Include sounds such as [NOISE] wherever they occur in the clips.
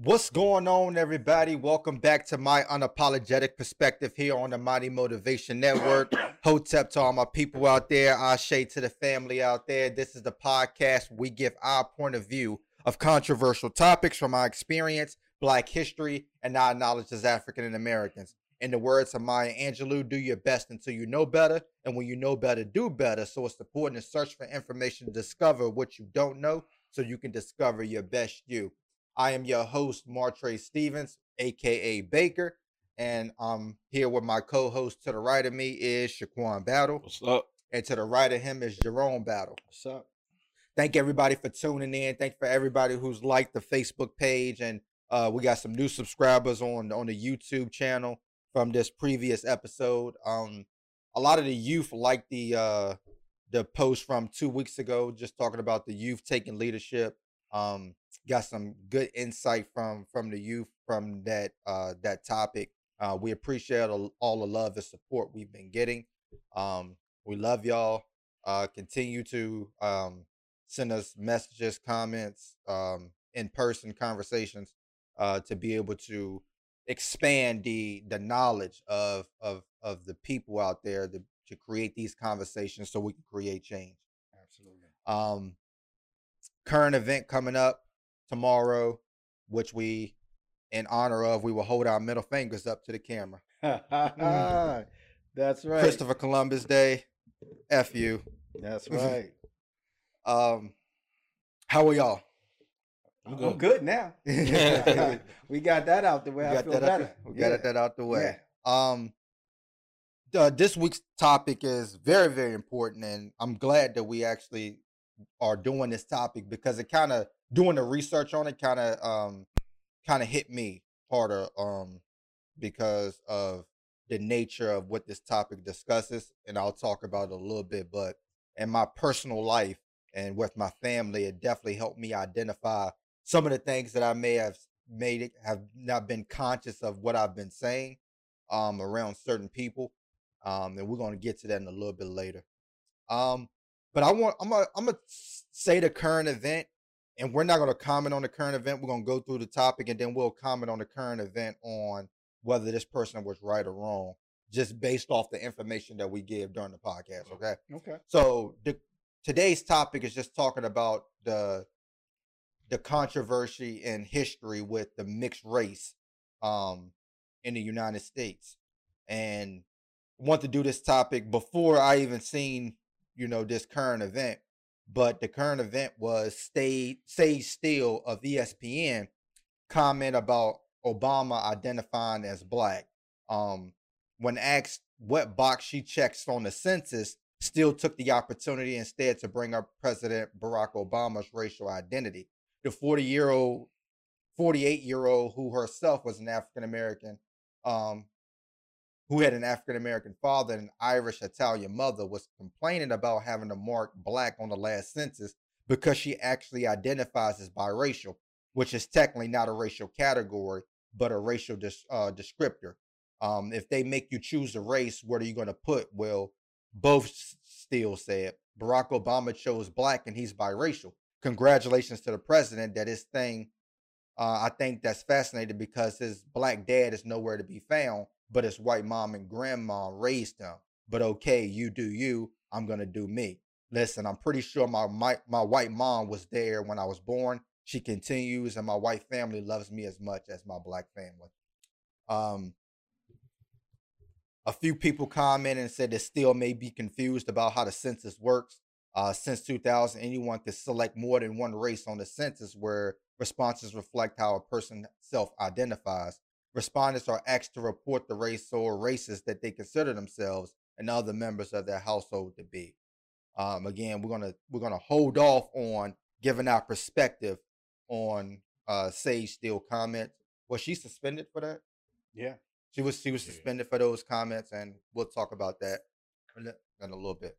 What's going on, everybody? Welcome back to my unapologetic perspective here on the Mighty Motivation Network. [COUGHS] Hotep to all my people out there, Ashe to the family out there. This is the podcast we give our point of view of controversial topics from our experience, Black history, and our knowledge as African and Americans. In the words of Maya Angelou, do your best until you know better, and when you know better, do better. So it's important to search for information to discover what you don't know, so you can discover your best you. I am your host, Martre Stevens, aka Baker, and I'm here with my co-host to the right of me is Shaquan Battle, What's up? and to the right of him is Jerome Battle. What's up? Thank everybody for tuning in. Thank for everybody who's liked the Facebook page, and uh, we got some new subscribers on on the YouTube channel from this previous episode. Um, a lot of the youth liked the uh, the post from two weeks ago, just talking about the youth taking leadership. Um, got some good insight from from the youth from that uh, that topic. Uh, we appreciate all, all the love and support we've been getting. Um, we love y'all. Uh, continue to um, send us messages, comments, um, in person conversations uh, to be able to expand the the knowledge of of of the people out there to, to create these conversations so we can create change. Absolutely. Um, current event coming up tomorrow, which we, in honor of, we will hold our middle fingers up to the camera. [LAUGHS] That's right. Christopher Columbus Day. F you. That's [LAUGHS] right. Um, how are y'all? I'm good, now. [LAUGHS] we got that out the way. We I got feel that better. out, we got Yeah. that out the way. Yeah. Um, uh, this week's topic is very, very important, and I'm glad that we actually are doing this topic because it kind of doing the research on it kind of um kind of hit me harder um because of the nature of what this topic discusses, and I'll talk about it a little bit. But in my personal life and with my family, it definitely helped me identify some of the things that I may have made it have not been conscious of what I've been saying um around certain people. Um and we're going to get to that in a little bit later. Um but I want I'm gonna I'm gonna say the current event and we're not going to comment on the current event. We're going to go through the topic and then we'll comment on the current event on whether this person was right or wrong just based off the information that we give during the podcast, okay? Okay. So the today's topic is just talking about the the controversy in history with the mixed race um in the United States. And want to do this topic before I even seen, you know, this current event. But the current event was stay Sage Steele of ESPN comment about Obama identifying as black. Um when asked what box she checks on the census, Steele took the opportunity instead to bring up President Barack Obama's racial identity. The 40 year old, 48 year old, who herself was an African American, um, who had an African American father and an Irish Italian mother, was complaining about having to mark black on the last census because she actually identifies as biracial, which is technically not a racial category, but a racial dis- uh, descriptor. Um, if they make you choose a race, what are you going to put? Well, both Steele said Barack Obama chose black and he's biracial. Congratulations to the president that his thing. Uh, I think that's fascinating because his black dad is nowhere to be found, but his white mom and grandma raised him. But okay, you do you. I'm gonna do me. Listen, I'm pretty sure my my, my white mom was there when I was born. She continues, and my white family loves me as much as my black family. Um, a few people commented and said they still may be confused about how the census works. Uh, since 2000, anyone can select more than one race on the census where responses reflect how a person self identifies. Respondents are asked to report the race or races that they consider themselves and other members of their household to be. Um, again, we're gonna we're gonna hold off on giving our perspective on uh, Sage Steele comments. Was she suspended for that? Yeah. She was she was Yeah. suspended for those comments, and we'll talk about that in a, little bit.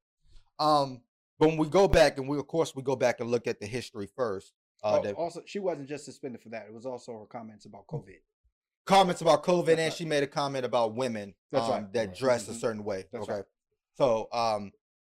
Um, but when we go back, and we of course we go back and look at the history first. Uh, Oh, the also, she wasn't just suspended for that. It was also her comments about COVID. Comments about COVID, and she made a comment about women um, right. that Right. dress a Mhm. certain way. That's okay, right. so um,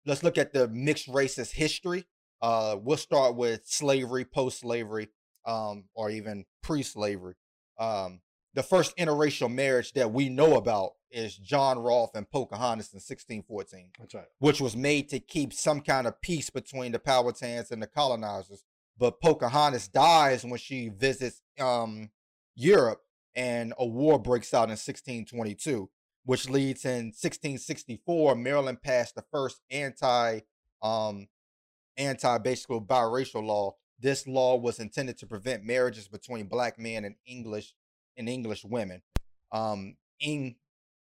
let's look at the mixed racist history. Uh, we'll start with slavery, post-slavery. um, or even pre-slavery. Um, the first interracial marriage that we know about is John Rolfe and Pocahontas in 1614. That's right. Which was made to keep some kind of peace between the Powhatans and the colonizers. But Pocahontas dies when she visits um, Europe, and a war breaks out in 1622, which leads in 1664 Maryland passed the first anti um, anti basically biracial law. This law was intended to prevent marriages between black men and English and English women. Um, in,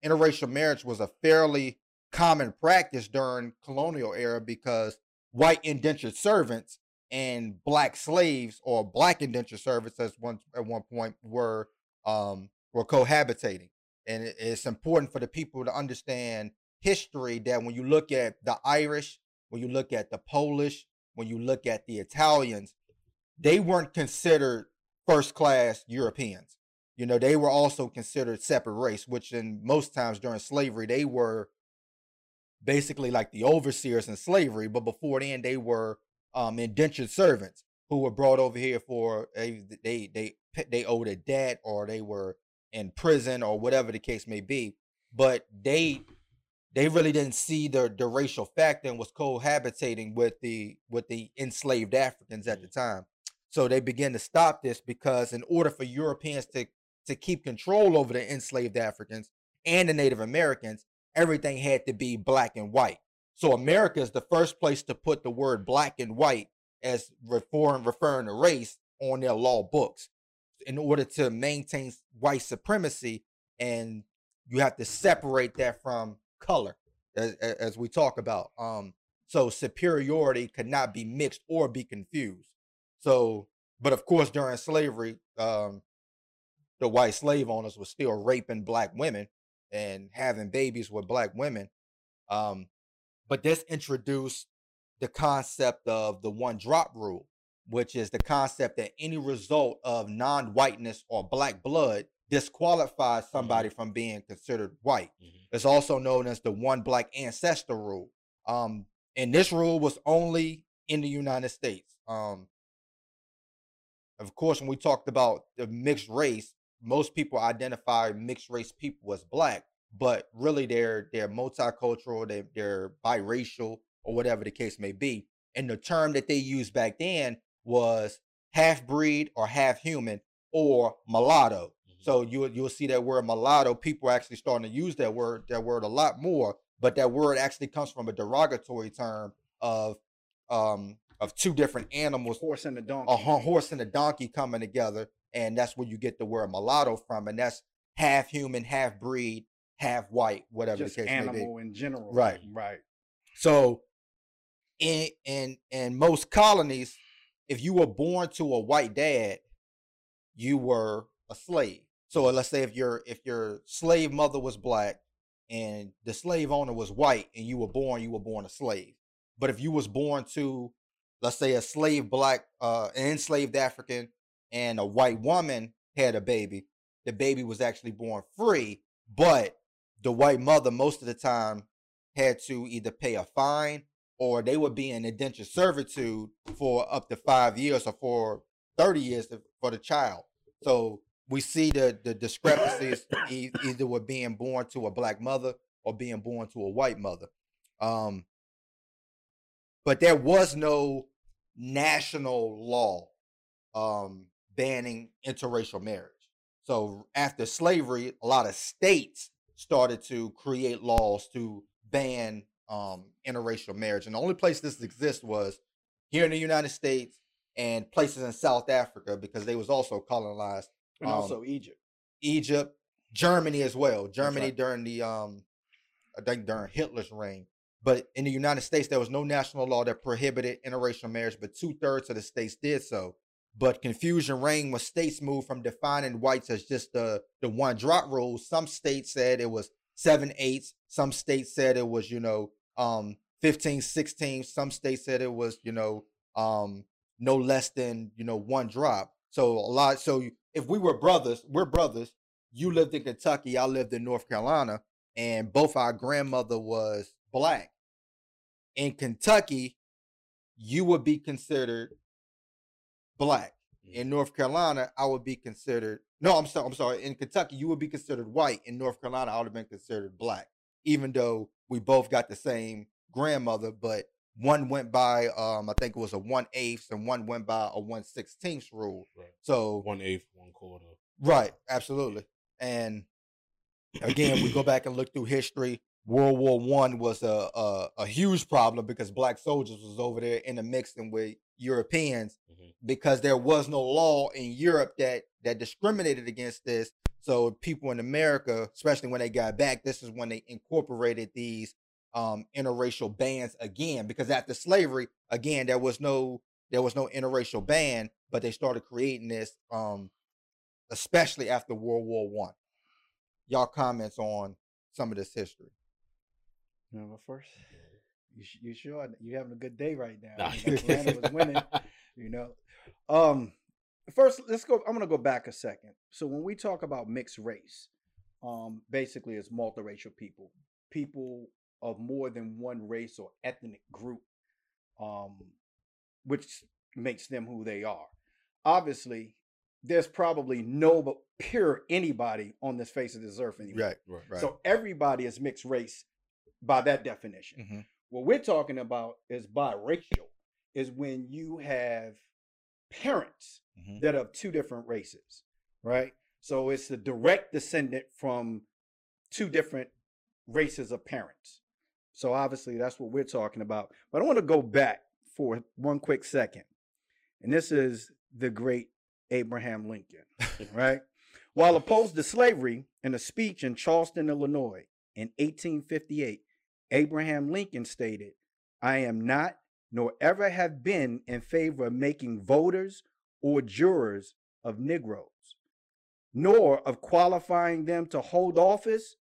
interracial marriage was a fairly common practice during colonial era because white indentured servants and black slaves or black indentured servants as one at one point were um, were cohabitating. And it's important for the people to understand history that when you look at the Irish, when you look at the Polish, when you look at the Italians, they weren't considered first class Europeans. You know, they were also considered separate race, which in most times during slavery, they were basically like the overseers in slavery. But before then, they were um, indentured servants who were brought over here for a, they they they owed a debt or they were in prison or whatever the case may be. But they they really didn't see the the racial factor and was cohabitating with the with the enslaved Africans at the mm. time. So they began to stop this because in order for Europeans to to keep control over the enslaved Africans and the Native Americans, everything had to be black and white. So America is the first place to put the word black and white as referring referring to race on their law books. In order to maintain white supremacy and you have to separate that from color as, as we talk about. Um so superiority could not be mixed or be confused. So but of course during slavery um the white slave owners were still raping black women and having babies with black women. Um, but this introduced the concept of the one drop rule, which is the concept that any result of non whiteness or black blood disqualifies mm-hmm. somebody mm-hmm. from being considered white. Mm-hmm. It's also known as the one black ancestor rule. Um, and this rule was only in the United States. Um, of course, when we talked about the mixed race, most people identify mixed race people as black, but really they're they're multicultural, they they're biracial, or whatever the case may be. And the term that they used back then was half breed or half human or mulatto. Mm-hmm. So you you'll see that word mulatto. People are actually starting to use that word that word a lot more. But that word actually comes from a derogatory term of um of two different animals, horse and a donkey, a horse and a donkey coming together, and that's where you get the word mulatto from, and that's half human, half breed, half white, whatever Just the case animal may be. Animal in general. Right, right. So, in in in most colonies, if you were born to a white dad, you were a slave. So let's say if your if your slave mother was black and the slave owner was white and you were born, you were born a slave. But if you was born to, let's say, a slave black, uh, an enslaved African and a white woman had a baby, the baby was actually born free, but the white mother most of the time had to either pay a fine or they would be in indentured servitude for up to five years or for 30 years for the child. So we see the, the discrepancies either with being born to a black mother or being born to a white mother. Um, but there was no national law um, banning interracial marriage. So after slavery, a lot of states started to create laws to ban um, interracial marriage. And the only place this exists was here in the United States and places in South Africa because they was also colonized. And um, also Egypt. Egypt, Germany as well. Germany right. during the um I think during Hitler's reign. But in the United States, there was no national law that prohibited interracial marriage, but two thirds of the states did so. But confusion reigned when states moved from defining whites as just the, the one drop rule. Some states said it was seven eighths. Some states said it was, you know, um 15, 16. Some states said it was, you know, um no less than, you know, one drop. So a lot. So if we were brothers, we're brothers. You lived in Kentucky, I lived in North Carolina, and both our grandmother was black. In Kentucky, you would be considered black. Mm-hmm. In North Carolina, I would be considered no, I'm sorry, I'm sorry. In Kentucky, you would be considered white. In North Carolina, I would have been considered black, even though we both got the same grandmother, but one went by um I think it was a one eighth and one went by a one sixteenth rule. Right. So one eighth, one quarter. Right, absolutely. And again, we go back and look through history. World War One was a, a, a huge problem because black soldiers was over there intermixing with Europeans mm-hmm. because there was no law in Europe that that discriminated against this. So people in America, especially when they got back, this is when they incorporated these um, interracial bans again. Because after slavery, again, there was no there was no interracial ban, but they started creating this, um, especially after World War One. Y'all comments on some of this history. You know, first, you you sure you having a good day right now? Nah. Atlanta was winning. [LAUGHS] You know, um, first let's go. I'm gonna go back a second. So when we talk about mixed race, um, basically it's multiracial people, people of more than one race or ethnic group, um, which makes them who they are. Obviously, there's probably no but pure anybody on this face of this earth anymore. Right, right, right. So everybody is mixed race by that definition. Mm-hmm. What we're talking about is biracial, is when you have parents mm-hmm. that are of two different races, right? So it's a direct descendant from two different races of parents. So obviously that's what we're talking about. But I want to go back for one quick second. And this is the great Abraham Lincoln, right? [LAUGHS] While opposed to slavery in a speech in Charleston, Illinois in 1858, Abraham Lincoln stated, I am not nor ever have been in favor of making voters or jurors of Negroes, nor of qualifying them to hold office,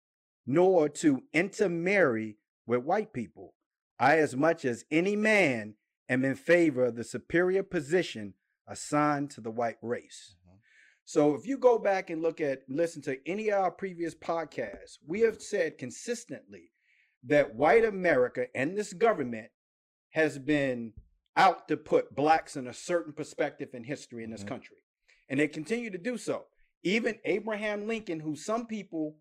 nor to intermarry with white people. I, as much as any man, am in favor of the superior position assigned to the white race. Mm-hmm. So if you go back and look at listen to any of our previous podcasts, we have said consistently that white America and this government has been out to put blacks in a certain perspective in history in this mm-hmm. country. And they continue to do so. Even Abraham Lincoln, who some people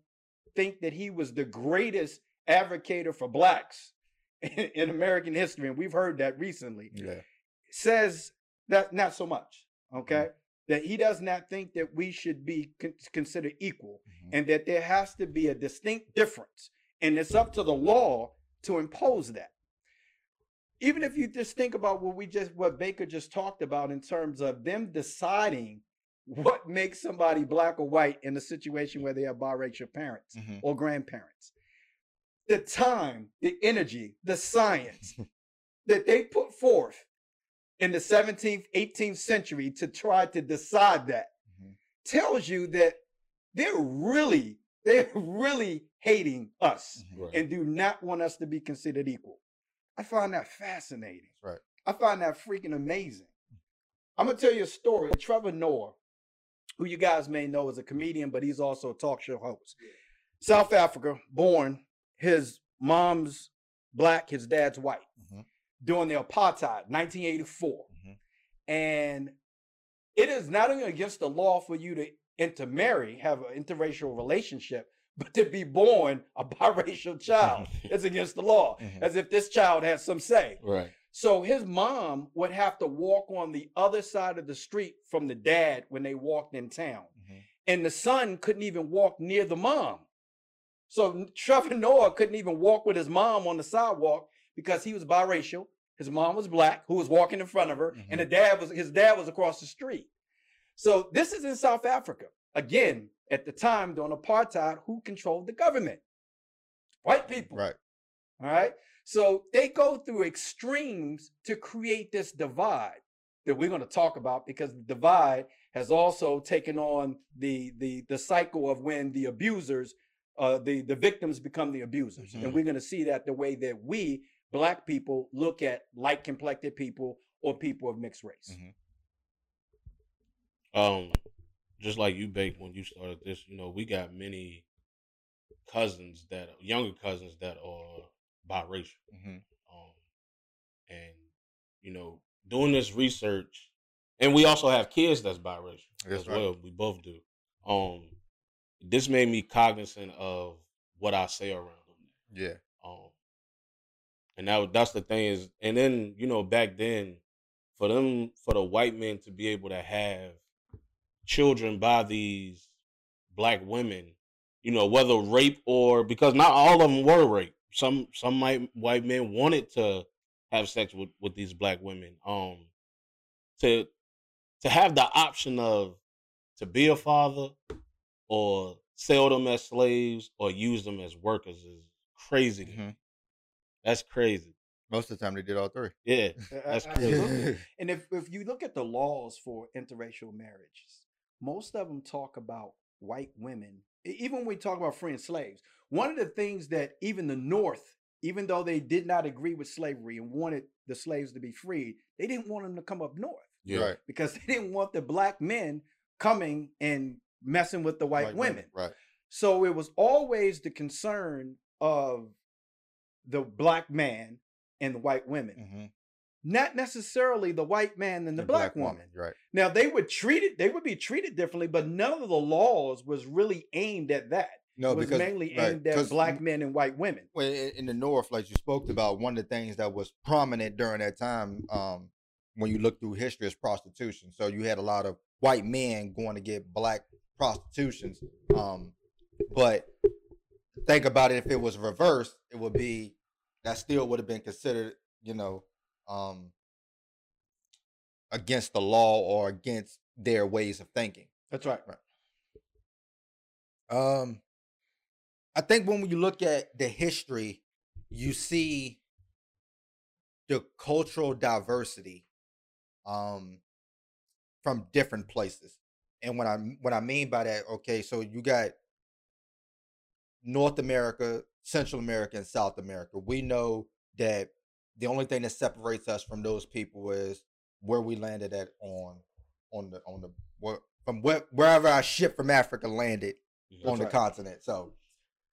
think that he was the greatest advocate for blacks in, [LAUGHS] in, American history, and we've heard that recently, yeah. says that not so much. Okay. Mm-hmm. That he does not think that we should be con- considered equal mm-hmm. and that there has to be a distinct difference. And it's up to the law to impose that even if you just think about what we just what Baker just talked about in terms of them deciding what makes somebody black or white in a situation where they have biracial parents mm-hmm. or grandparents. The time, the energy, the science [LAUGHS] that they put forth in the 17th, 18th century to try to decide that mm-hmm. tells you that they're really, they're really hating us mm-hmm. right. and do not want us to be considered equal. I find that fascinating. Right. I find that freaking amazing. I'm gonna tell you a story. Trevor Noah, who you guys may know is a comedian, but he's also a talk show host. South Africa, born. His mom's black, his dad's white. Mm-hmm. During the apartheid, 1984, mm-hmm. and it is not only against the law for you to intermarry, have an interracial relationship, [LAUGHS] but to be born a biracial child [LAUGHS] is against the law, mm-hmm. as if this child has some say. Right. So his mom would have to walk on the other side of the street from the dad when they walked in town. Mm-hmm. And the son couldn't even walk near the mom. So Trevor Noah couldn't even walk with his mom on the sidewalk because he was biracial. His mom was black, who was walking in front of her, mm-hmm. and the dad was his dad was across the street. So this is in South Africa. Again, at the time during apartheid, who controlled the government? White people. Right. All right. So they go through extremes to create this divide that we're going to talk about because the divide has also taken on the the the cycle of when the abusers uh the the victims become the abusers mm-hmm. and we're going to see that the way that we black people look at light complected people or people of mixed race mm-hmm. um just like you baked when you started this, you know, we got many cousins that younger cousins that are biracial. Mm-hmm. Um, and you know, doing this research and we also have kids that's biracial that's as right. well. We both do. Um, this made me cognizant of what I say around them. Yeah. Um, and that that's the thing is, and then you know back then, for them for the white men to be able to have children by these black women, you know whether rape or because not all of them were rape. Some some white white men wanted to have sex with with these black women. Um, to to have the option of to be a father or sell them as slaves or use them as workers is crazy. Mm-hmm. That's crazy. Most of the time, they did all three. Yeah, that's crazy. and if if you look at the laws for interracial marriages, most of them talk about white women. Even when we talk about freeing slaves, one of the things that even the North, even though they did not agree with slavery and wanted the slaves to be freed, they didn't want them to come up north. Yeah. Right. Because they didn't want the black men coming and messing with the white, white women. women. Right. So it was always the concern of the black man and the white women. Mm-hmm. Not necessarily the white man and the, the black, black, woman. woman. Right. Now they would treat it, they would be treated differently, but none of the laws was really aimed at that. No, it was because, mainly right, aimed at black men and white women. Well, in the North, like you spoke about, one of the things that was prominent during that time, um, when you look through history, is prostitution. So you had a lot of white men going to get black prostitutions. Um, but think about it, if it was reversed, it would be that still would have been considered, you know, um, against the law or against their ways of thinking. That's right. Right. Um, I think when you look at the history, you see the cultural diversity um, from different places. And what I what I mean by that, okay, so you got North America, Central America, and South America. We know that the only thing that separates us from those people is where we landed at on on the on the from where, wherever our ship from Africa landed That's on the right. continent. So,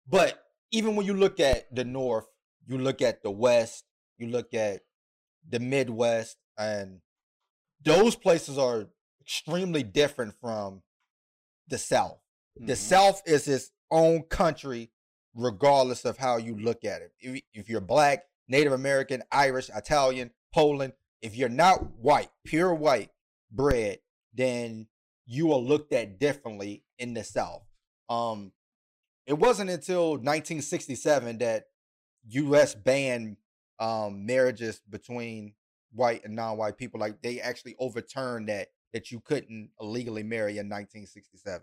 but even when you look at the North, you look at the West, you look at the Midwest, and those places are extremely different from the South. Mm-hmm. The South is its own country, regardless of how you look at it. If, if you're black, Native American, Irish, Italian, Poland, if you're not white, pure white bread, then you are looked at differently in the South. Um, it wasn't until 1967 that U.S. banned um, marriages between white and non-white people. Like they actually overturned that that you couldn't illegally marry in 1967.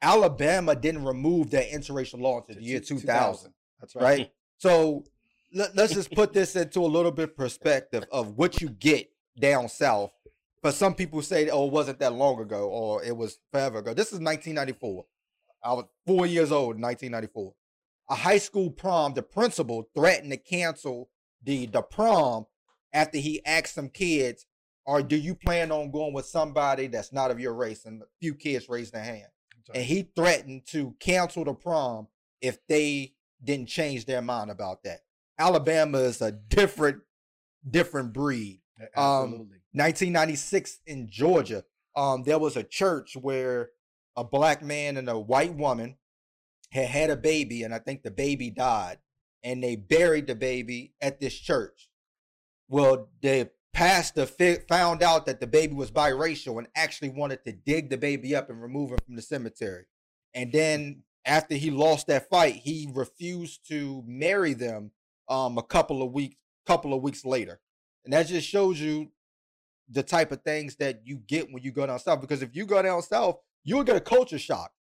Alabama didn't remove that interracial law until the year 2000. 2000. That's right. right? so let, us just put this into a little bit perspective of what you get down south. But some people say, oh, it wasn't that long ago or it was forever ago. This is 1994. I was four years old in 1994. A high school prom, the principal threatened to cancel the, the prom after he asked some kids or do you plan on going with somebody that's not of your race? And a few kids raised their hand. And he threatened to cancel the prom if they didn't change their mind about that. Alabama is a different, different breed. Um, Absolutely. Um, 1996 in Georgia, um, there was a church where a black man and a white woman had had a baby, and I think the baby died, and they buried the baby at this church. Well, the pastor found out that the baby was biracial and actually wanted to dig the baby up and remove him from the cemetery. And then after he lost that fight, he refused to marry them um, a couple of weeks couple of weeks later. And that just shows you the type of things that you get when you go down south. Because if you go down south, you'll get a culture shock.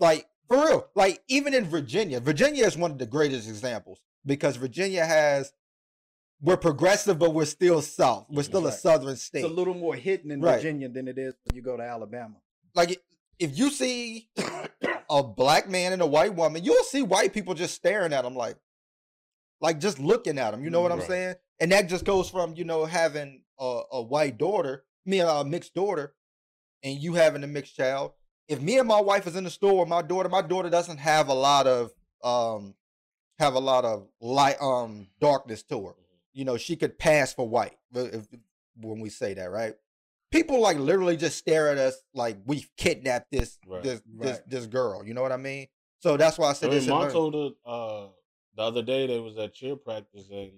Like for real. Like even in Virginia, Virginia is one of the greatest examples because Virginia has we're progressive, but we're still South. We're still right. a Southern state. It's a little more hidden in right. Virginia than it is when you go to Alabama. Like if you see [COUGHS] a black man and a white woman, you'll see white people just staring at them like, like just looking at them. You know what. I'm saying? And that just goes from you know having a, a white daughter, me and a mixed daughter, and you having a mixed child. If me and my wife is in the store, my daughter, my daughter doesn't have a lot of um have a lot of light um darkness to her you know, she could pass for white if, when we say that, right? people like literally just stare at us like we've kidnapped this Right. this this Right. this girl. You know what I mean? So that's why I I said mean, this. told her uh, the other day they was at cheer practice and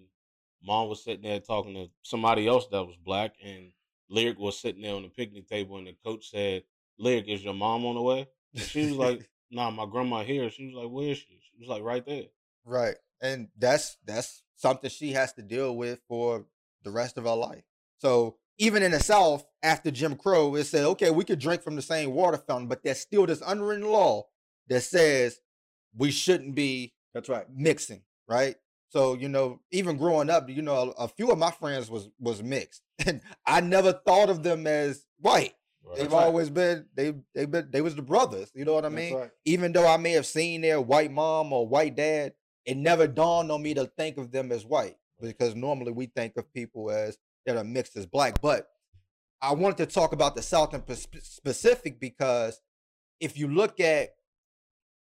mom was sitting there talking to somebody else that was black and Lyric was sitting there on the picnic table and the coach said, Lyric, is your mom on the way? And she was like, [LAUGHS] Nah, my grandma here. She was like, Where is she? She was like, Right there. Right. And that's that's something she has to deal with for the rest of her life. So even in the South, after Jim Crow, it said, okay, we could drink from the same water fountain, but there's still this unwritten law that says we shouldn't be That's right. mixing, right? So, you know, even growing up, you know, a, a few of my friends was was mixed. [LAUGHS] And I never thought of them as white. Right. They've right. always been they they been they was the brothers. You know what I mean? right. even though I may have seen their white mom or white dad, it never dawned on me to think of them as white because normally we think of people as that are mixed as black. But I wanted to talk about the South in specific because if you look at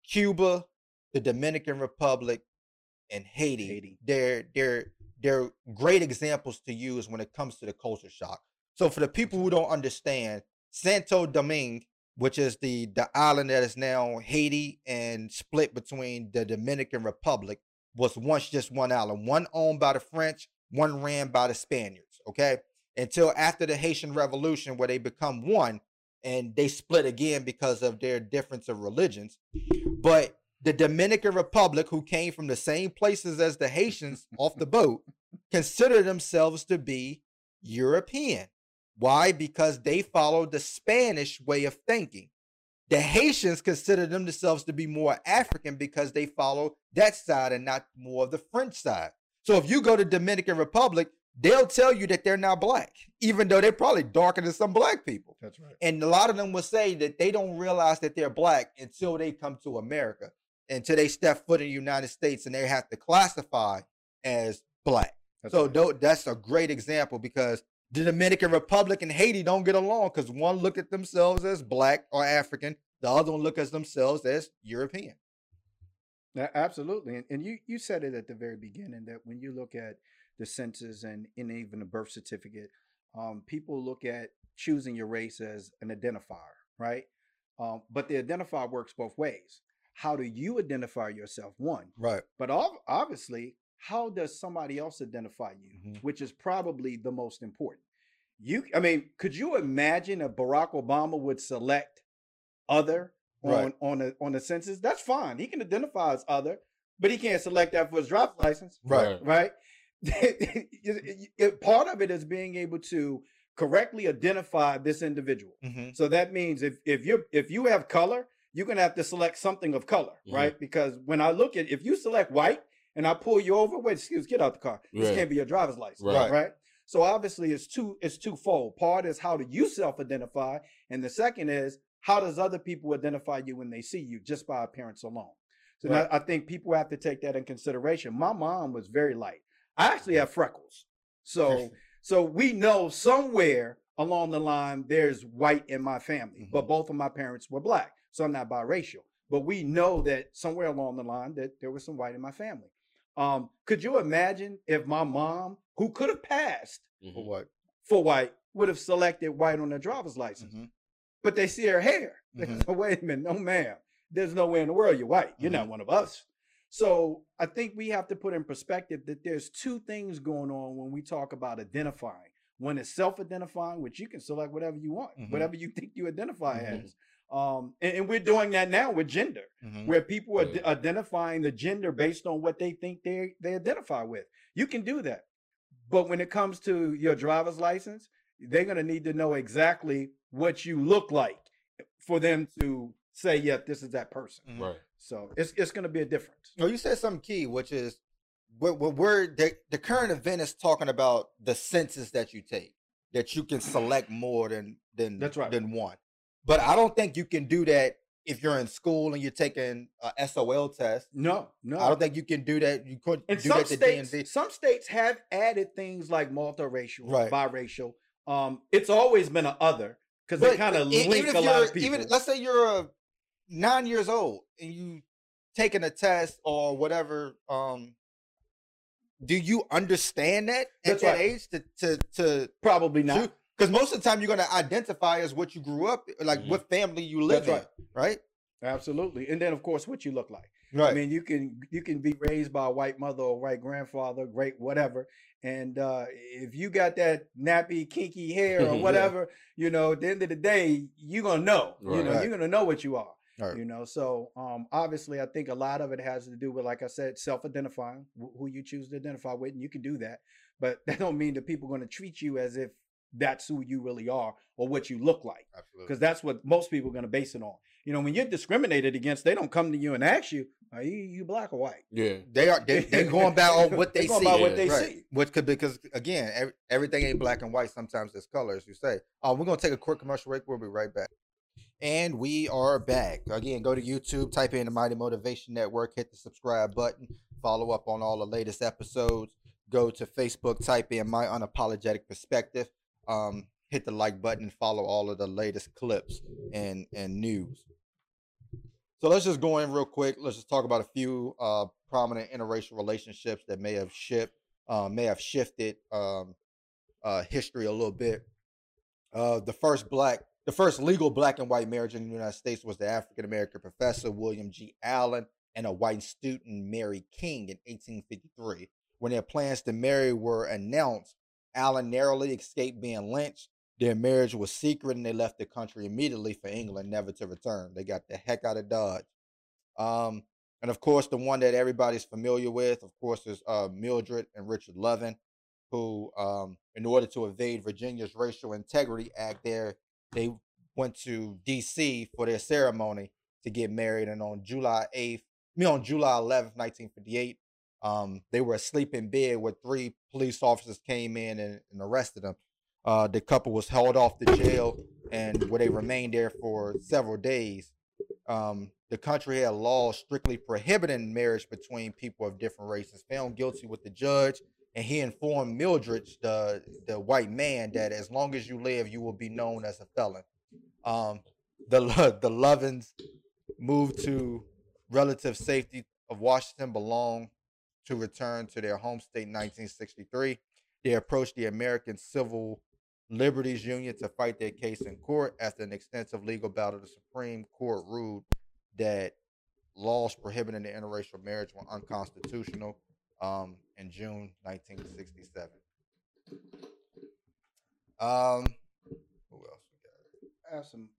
Cuba, the Dominican Republic, and Haiti, Haiti. they're they're they're great examples to use when it comes to the culture shock. So for the people who don't understand, Santo Domingue, which is the the island that is now Haiti and split between the Dominican Republic, was once just one island, one owned by the French, one ran by the Spaniards. Okay, until after the Haitian Revolution, where they become one and they split again because of their difference of religions. But the Dominican Republic, who came from the same places as the Haitians [LAUGHS] off the boat, consider themselves to be European. Why? Because they followed the Spanish way of thinking. The Haitians consider themselves to be more African because they follow that side and not more of the French side. So if you go to Dominican Republic, they'll tell you that they're not black, even though they're probably darker than some black people. That's right. And a lot of them will say that they don't realize that they're black until they come to America, until they step foot in the United States and they have to classify as black. That's so right. that's a great example because the Dominican Republic and Haiti don't get along because one look at themselves as black or African, the other one look at themselves as European. Yeah, absolutely. And, and you, you said it at the very beginning that when you look at the census and, and even the birth certificate, um, people look at choosing your race as an identifier, right? Um, but the identifier works both ways. How do you identify yourself? One, Right. but ob- obviously, how does somebody else identify you, Mhm. which is probably the most important. You, I mean, could you imagine if Barack Obama would select other on Right. on the on the census? That's fine. He can identify as other, but he can't select that for his driver's license, Right. right? It- it- [LAUGHS] Part of it is being able to correctly identify this individual. Mhm. So that means if if you if you have color, you're gonna have to select something of color, Mhm. right? Because when I look at if you select white and I pull you over, wait, excuse, get out the car. This Right. can't be your driver's license, Right. right? So obviously it's two it's twofold. Part is how do you self-identify, and the second is how does other people identify you when they see you just by appearance alone. So Right. I think people have to take that in consideration. My mom was very light. I actually have freckles. So [LAUGHS] so we know somewhere along the line there's white in my family, but both of my parents were black. So I'm not biracial. But we know that somewhere along the line that there was some white in my family. Um, could you imagine if my mom, who could have passed For Mhm. what? for white, would have selected white on their driver's license? Mhm. But they see her hair. Mhm. So [LAUGHS] wait a minute, no ma'am. There's no way in the world you're white. You're not one of us. So I think we have to put in perspective that there's two things going on when we talk about identifying. One is self-identifying, which you can select whatever you want, Mhm. whatever you think you identify Mhm. as. Um, and, and we're doing that now with gender, Mhm. where people are Yeah. d- identifying the gender based on what they think they they identify with. You can do that, but when it comes to your driver's license, they're going to need to know exactly what you look like for them to say, "Yep, this is that person." Mhm. Right. So it's it's going to be a difference. No, you said something key, which is what what we're the, the current event is talking about the census that you take, that you can select more than than That's right. than one. But I don't think you can do that if you're in school and you're taking a SOL test. No, no. I don't think you can do that. You could And do some that states, DMV. some states have added things like multiracial, Right. biracial. Um, it's always been an other because they kind of link even a lot of people. even let's say you're a nine years old and you taking a test or whatever. Um, do you understand that at That's that right. age to to to Probably not. Because most of the time you're gonna identify as what you grew up, like mm-hmm. what family you live That's in, right? right? Absolutely, and then of course what you look like. Right. I mean, you can you can be raised by a white mother or white grandfather, great whatever, and uh, if you got that nappy, kinky hair or [LAUGHS] whatever, yeah. you know, at the end of the day, you're gonna know. Right. You know, you're gonna know what you are. Right. You know, so um, obviously, I think a lot of it has to do with, like I said, self-identifying who you choose to identify with, and you can do that. But [LAUGHS] that don't mean that people are going to treat you as if that's who you really are or what you look like. Because that's what most people are going to base it on. You know, when you're discriminated against, they don't come to you and ask you, "Are you, you black or white?" Yeah, they are. They, are going by on what they [LAUGHS] see. By what they right. see. Which could be because again, every, everything ain't black and white. Sometimes it's color, as you say. Uh, we're gonna take a quick commercial break. We'll be right back. And we are back. Again, go to YouTube, type in the Mighty Motivation Network, hit the subscribe button, follow up on all the latest episodes. Go to Facebook, type in My Unapologetic Perspective, um, hit the like button, and follow all of the latest clips and, and news. So let's just go in real quick. Let's just talk about a few uh, prominent interracial relationships that may have shipped, uh, may have shifted um, uh, history a little bit. Uh, the first black the first legal black and white marriage in the United States was the African American professor William G. Allen and a white student Mary King in 1853. When their plans to marry were announced, Allen narrowly escaped being lynched. Their marriage was secret and they left the country immediately for England, never to return. They got the heck out of Dodge. Um, and of course, the one that everybody's familiar with, of course, is uh, Mildred and Richard Loving, who, um, in order to evade Virginia's Racial Integrity Act, there they went to D.C. for their ceremony to get married, and on July 8th, me on July 11th, 1958, um, they were asleep in bed when three police officers came in and, and arrested them. Uh, the couple was held off the jail, and where they remained there for several days. Um, the country had laws strictly prohibiting marriage between people of different races. Found guilty with the judge, and he informed Mildred, the the white man, that as long as you live, you will be known as a felon. Um, the the Lovings moved to relative safety of Washington, belong to return to their home state in 1963. They approached the American Civil Liberties Union to fight their case in court. After an extensive legal battle, the Supreme Court ruled that laws prohibiting the interracial marriage were unconstitutional um, in June 1967. Um, who else we got? I have some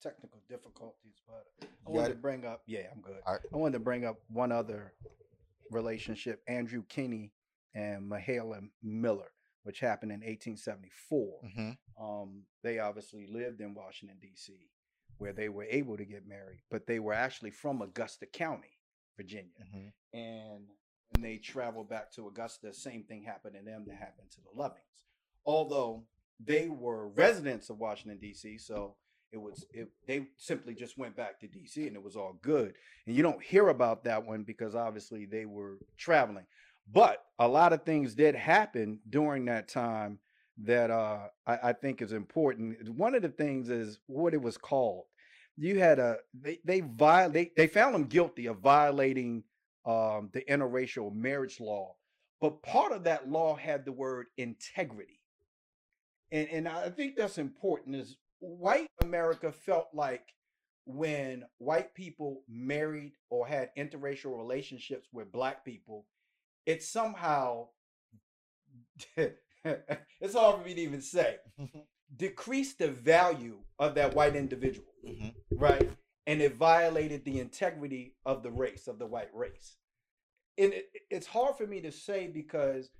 technical difficulties, but I wanted to bring up. Yeah, I'm good. Right. I wanted to bring up one other relationship: Andrew Kinney and Mahala Miller, which happened in 1874. Mm-hmm. Um, they obviously lived in Washington D.C., where they were able to get married, but they were actually from Augusta County, Virginia, mm-hmm. and when they traveled back to Augusta, same thing happened to them that happened to the Lovings. Although they were residents of Washington D.C., so it was it, they simply just went back to D.C. and it was all good. And you don't hear about that one because obviously they were traveling. But a lot of things did happen during that time that uh, I, I think is important. One of the things is what it was called. You had a they they violate they found them guilty of violating um, the interracial marriage law. But part of that law had the word integrity. And, and I think that's important is white America felt like when white people married or had interracial relationships with black people, it somehow [LAUGHS] it's hard for me to even say decreased the value of that white individual, mm-hmm. right? and it violated the integrity of the race of the white race and it, it's hard for me to say because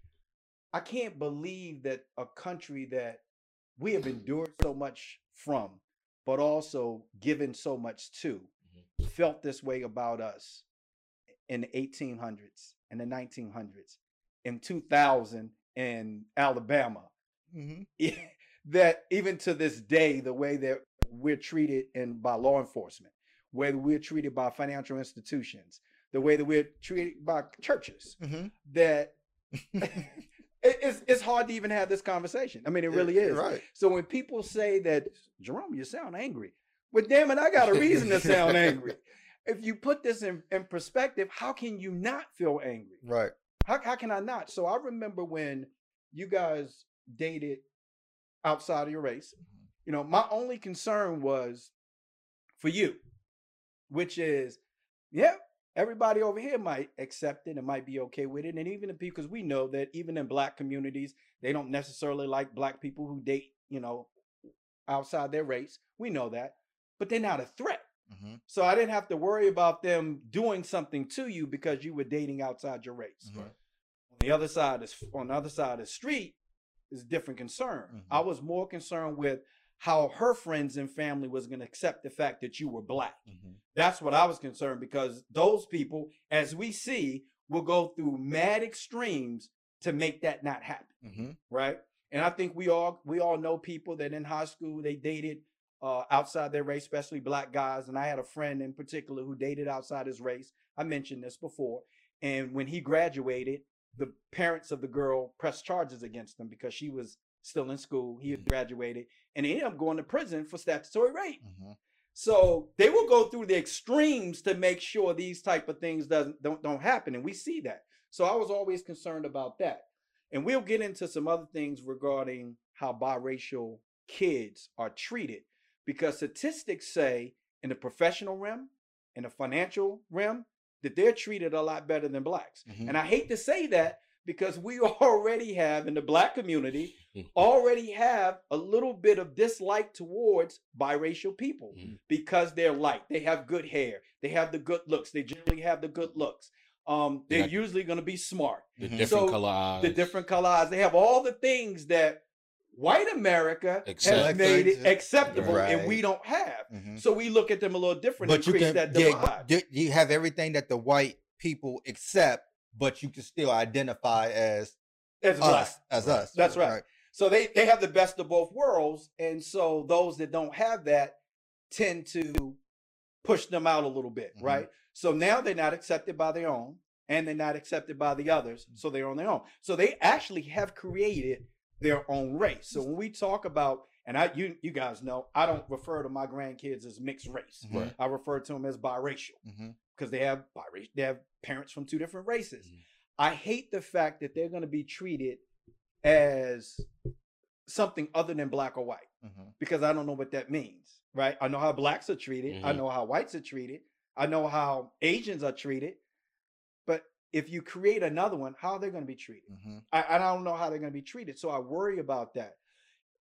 i can't believe that a country that we have endured so much from but also given so much to mm-hmm. felt this way about us in the 1800s and the 1900s in 2000 in alabama mm-hmm. [LAUGHS] that even to this day the way that we're treated in by law enforcement, whether we're treated by financial institutions, the way that we're treated by churches, mm-hmm. that [LAUGHS] [LAUGHS] it's it's hard to even have this conversation. I mean, it really is. Right. So when people say that, Jerome, you sound angry. Well, damn it, I got a reason to sound [LAUGHS] angry. If you put this in, in perspective, how can you not feel angry? Right. How, how can I not? So I remember when you guys dated outside of your race. Mm-hmm. You know, my only concern was for you, which is, yeah, everybody over here might accept it and might be okay with it. And even because we know that even in black communities, they don't necessarily like black people who date, you know, outside their race. We know that, but they're not a threat. Mm-hmm. So I didn't have to worry about them doing something to you because you were dating outside your race. Mm-hmm. On the other side is on the other side of the street is a different concern. Mm-hmm. I was more concerned with how her friends and family was going to accept the fact that you were black. Mm-hmm. That's what I was concerned because those people, as we see, will go through mad extremes to make that not happen. Mm-hmm. Right. And I think we all we all know people that in high school they dated uh, outside their race, especially black guys. And I had a friend in particular who dated outside his race. I mentioned this before. And when he graduated, the parents of the girl pressed charges against him because she was still in school. He had mm-hmm. graduated and he ended up going to prison for statutory rape. Mm-hmm. So they will go through the extremes to make sure these type of things doesn't don't don't happen, and we see that. So I was always concerned about that, and we'll get into some other things regarding how biracial kids are treated, because statistics say in the professional realm, in the financial realm, that they're treated a lot better than blacks. Mm-hmm. And I hate to say that because we [LAUGHS] already have in the black community mm. [LAUGHS] already have a little bit of dislike towards biracial people mm. because they're light they have good hair they have the good looks they generally have the good looks um, they're yeah. usually going to be smart the mm-hmm. different so, color eyes the different color eyes they have all the things that white America Accept. has made it acceptable, right. and we don't have. Mm-hmm. So we look at them a little different. But you can, that divide. Yeah, you have everything that the white people accept, but you can still identify as as us, black. as us. That's right. right. So they they have the best of both worlds, and so those that don't have that tend to push them out a little bit, mm-hmm. right? So now they're not accepted by their own, and they're not accepted by the others, so they're on their own. So they actually have created their own race. So when we talk about and I you you guys know I don't refer to my grandkids as mixed race. Mm-hmm. I refer to them as biracial because mm-hmm. they have biracial they have parents from two different races. Mm-hmm. I hate the fact that they're going to be treated as something other than black or white mm-hmm. because I don't know what that means. Right? I know how blacks are treated. I mm-hmm. know how whites are treated. I know how Asians are treated. But if you create another one, how are they going to be treated? I, I don't know how they're going to be treated. So I worry about that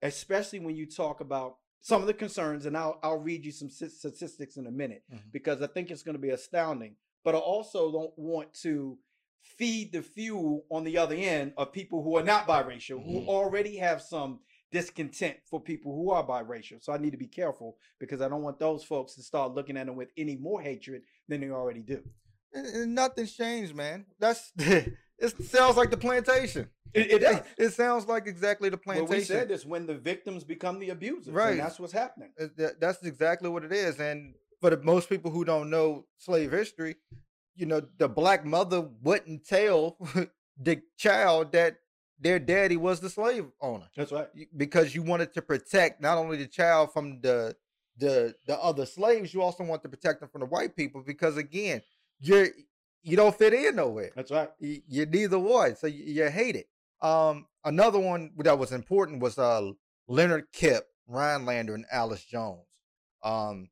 especially when you talk about some of the concerns, and I'll I'll read you some statistics in a minute mm-hmm. because I think it's going to be astounding. But I also don't want to feed the fuel on the other end of people who are not biracial, mm-hmm. who already have some discontent for people who are biracial. So I need to be careful because I don't want those folks to start looking at them with any more hatred than they already do. And, and nothing's changed, man. That's [LAUGHS] it sounds like the plantation. It, it does. It sounds like exactly the plantation. Well, we said this when the victims become the abusers. Right. that's what's happening. That's exactly what it is. And for the, most people who don't know slave history, you know, the black mother wouldn't tell [LAUGHS] the child that their daddy was the slave owner. That's right. Because you wanted to protect not only the child from the the the other slaves, you also want to protect them from the white people because again, you're you don't fit in nowhere. That's right. You, you're neither one, so you, you hate it. Um, another one that was important was uh Leonard Kip, Rhinelander, and Alice Jones. Um,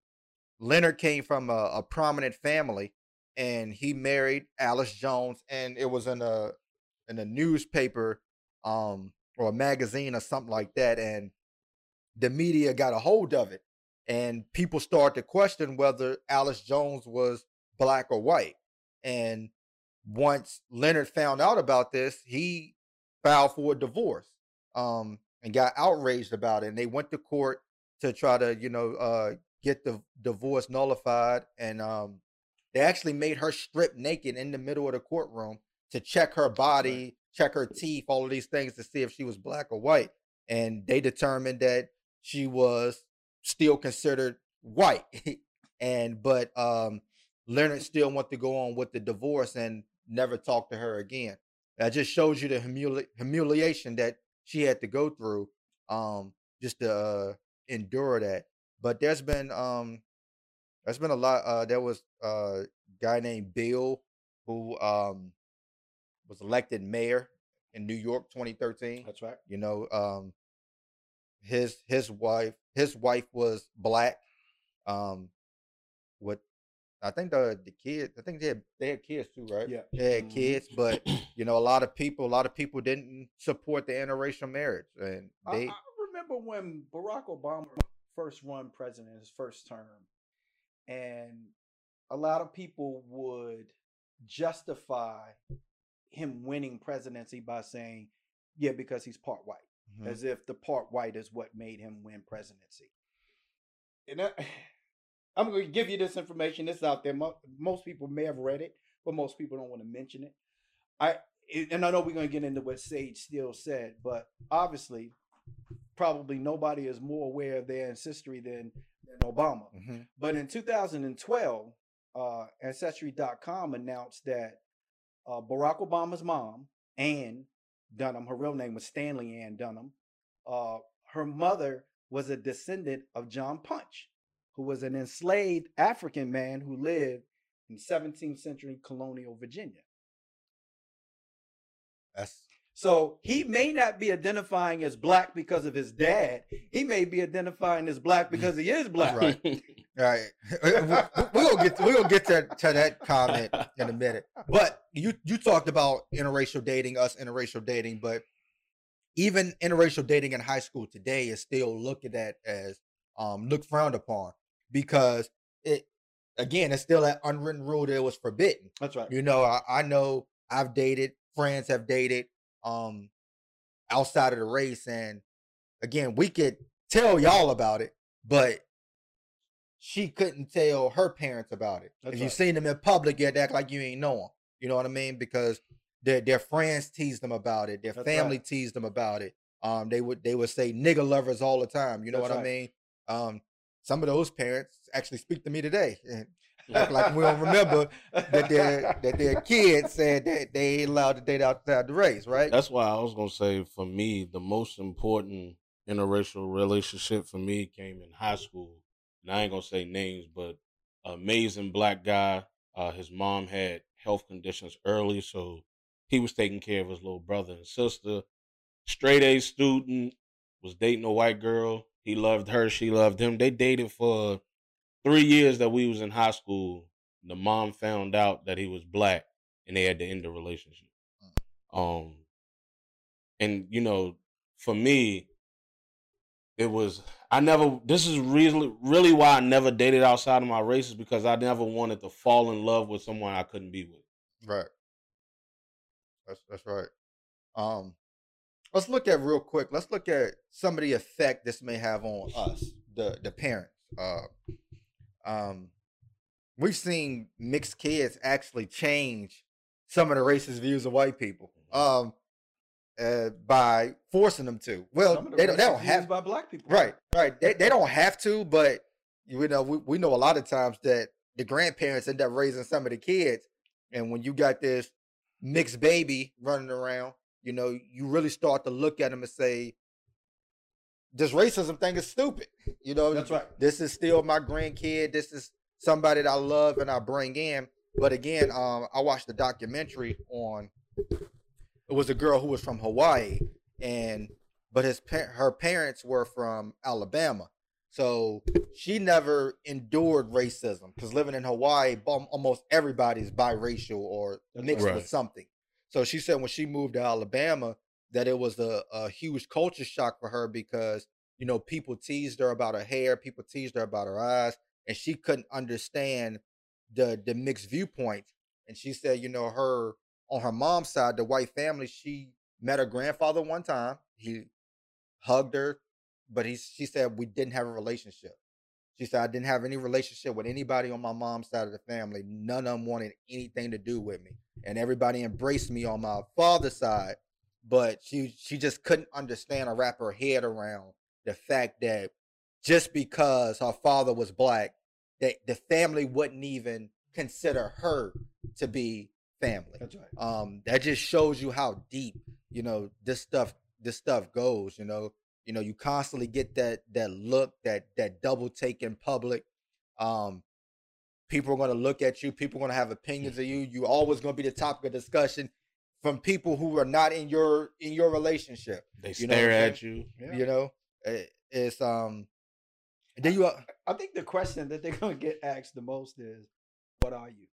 Leonard came from a, a, prominent family, and he married Alice Jones, and it was in a in a newspaper, um, or a magazine or something like that, and the media got a hold of it, and people started to question whether Alice Jones was black or white. And once Leonard found out about this, he filed for a divorce um, and got outraged about it. And they went to court to try to, you know, uh, get the divorce nullified. And um, they actually made her strip naked in the middle of the courtroom to check her body, check her teeth, all of these things to see if she was black or white. And they determined that she was still considered white. [LAUGHS] and but um Leonard still want to go on with the divorce and never talk to her again. That just shows you the humili- humiliation that she had to go through um, just to uh, endure that. But there's been um, there's been a lot. Uh, there was a guy named Bill who um, was elected mayor in New York 2013. That's right. You know, um, his his wife his wife was black. Um, what I think the the kids I think they had they had kids too, right? Yeah, they had Mhm. kids, but you know a lot of people a lot of people didn't support the interracial marriage, and I, they I remember when Barack Obama first run president, his first term, and a lot of people would justify him winning presidency by saying, "Yeah, because he's part white," Mhm. as if the part white is what made him win presidency. And I, I'm going to give you this information. It's out there. Most people may have read it, but most people don't want to mention it. I and I know we're going to get into what Sage Steele said, but obviously, probably nobody is more aware of their ancestry than, than Obama. Mhm. But in 2012, uh, Ancestry.com announced that uh, Barack Obama's mom, Ann Dunham, her real name was Stanley Ann Dunham, uh, her mother was a descendant of John Punch, who was an enslaved African man who lived in 17th century colonial Virginia. that's So he may not be identifying as black because of his dad. He may be identifying as black because he is black. Right. [LAUGHS] Right, [LAUGHS] we- we'll get we'll get to, to that comment in a minute. But you you talked about interracial dating, us interracial dating, but even interracial dating in high school today is still looked at as um looked frowned upon because it again it's still that unwritten rule that it was forbidden. That's right. You know, I, I know I've dated, friends have dated um outside of the race, and again, we could tell y'all about it, but she couldn't tell her parents about it. That's if you right. seen them in public, you'd act like you ain't know them. You know what I mean? Because their their friends teased them about it, their That's family right. teased them about it. Um, they would they would say nigger lovers all the time. You know That's what I mean? Um, some of those parents actually speak to me today. and [LAUGHS] act like we don't remember that their that their kids said that they ain't allowed to date outside the race, right? That's why I was gonna say for me, the most important interracial relationship for me came in high school. And I ain't gonna say names, but amazing black guy. Uh, his mom had health conditions early, so he was taking care of his little brother and sister. Straight A student was dating a white girl. He loved her. She loved him. They dated for three years that we was in high school. The mom found out that he was black, and they had to end the relationship. Um, and you know, for me, it was I never. This is really, really why I never dated outside of my race is because I never wanted to fall in love with someone I couldn't be with. Right. That's that's right. Um, let's look at real quick. Let's look at some of the effect this may have on us, the the parents. Uh, um, we've seen mixed kids actually change some of the racist views of white people. Um, uh, by forcing them to. Well, the they don't. They don't have by black people. Right, right. They they don't have to, but you know, we, we know a lot of times that the grandparents end up raising some of the kids, and when you got this mixed baby running around, you know, you really start to look at them and say, "This racism thing is stupid." You know, That's right. this is still my grandkid. This is somebody that I love and I bring in. But again, um, I watched the documentary on. It was a girl who was from Hawaii, and but his her parents were from Alabama, so she never endured racism because living in Hawaii, almost everybody's biracial or mixed right. with something. So she said when she moved to Alabama that it was a, a huge culture shock for her because you know people teased her about her hair, people teased her about her eyes, and she couldn't understand the the mixed viewpoints. And she said, you know, her on her mom's side, the white family, she met her grandfather one time. He hugged her, but he she said we didn't have a relationship. She said I didn't have any relationship with anybody on my mom's side of the family. None of them wanted anything to do with me, and everybody embraced me on my father's side. But she she just couldn't understand or wrap her head around the fact that just because her father was black, that the family wouldn't even consider her to be family That's right. um that just shows you how deep you know this stuff this stuff goes you know you know you constantly get that that look that that double take in public um people are going to look at you people are going to have opinions of you you always going to be the topic of discussion from people who are not in your in your relationship They You know what stare I'm at you. Yeah. you know it's um. Then you, uh, I think the question that they're gonna get asked the most is, "What are you?"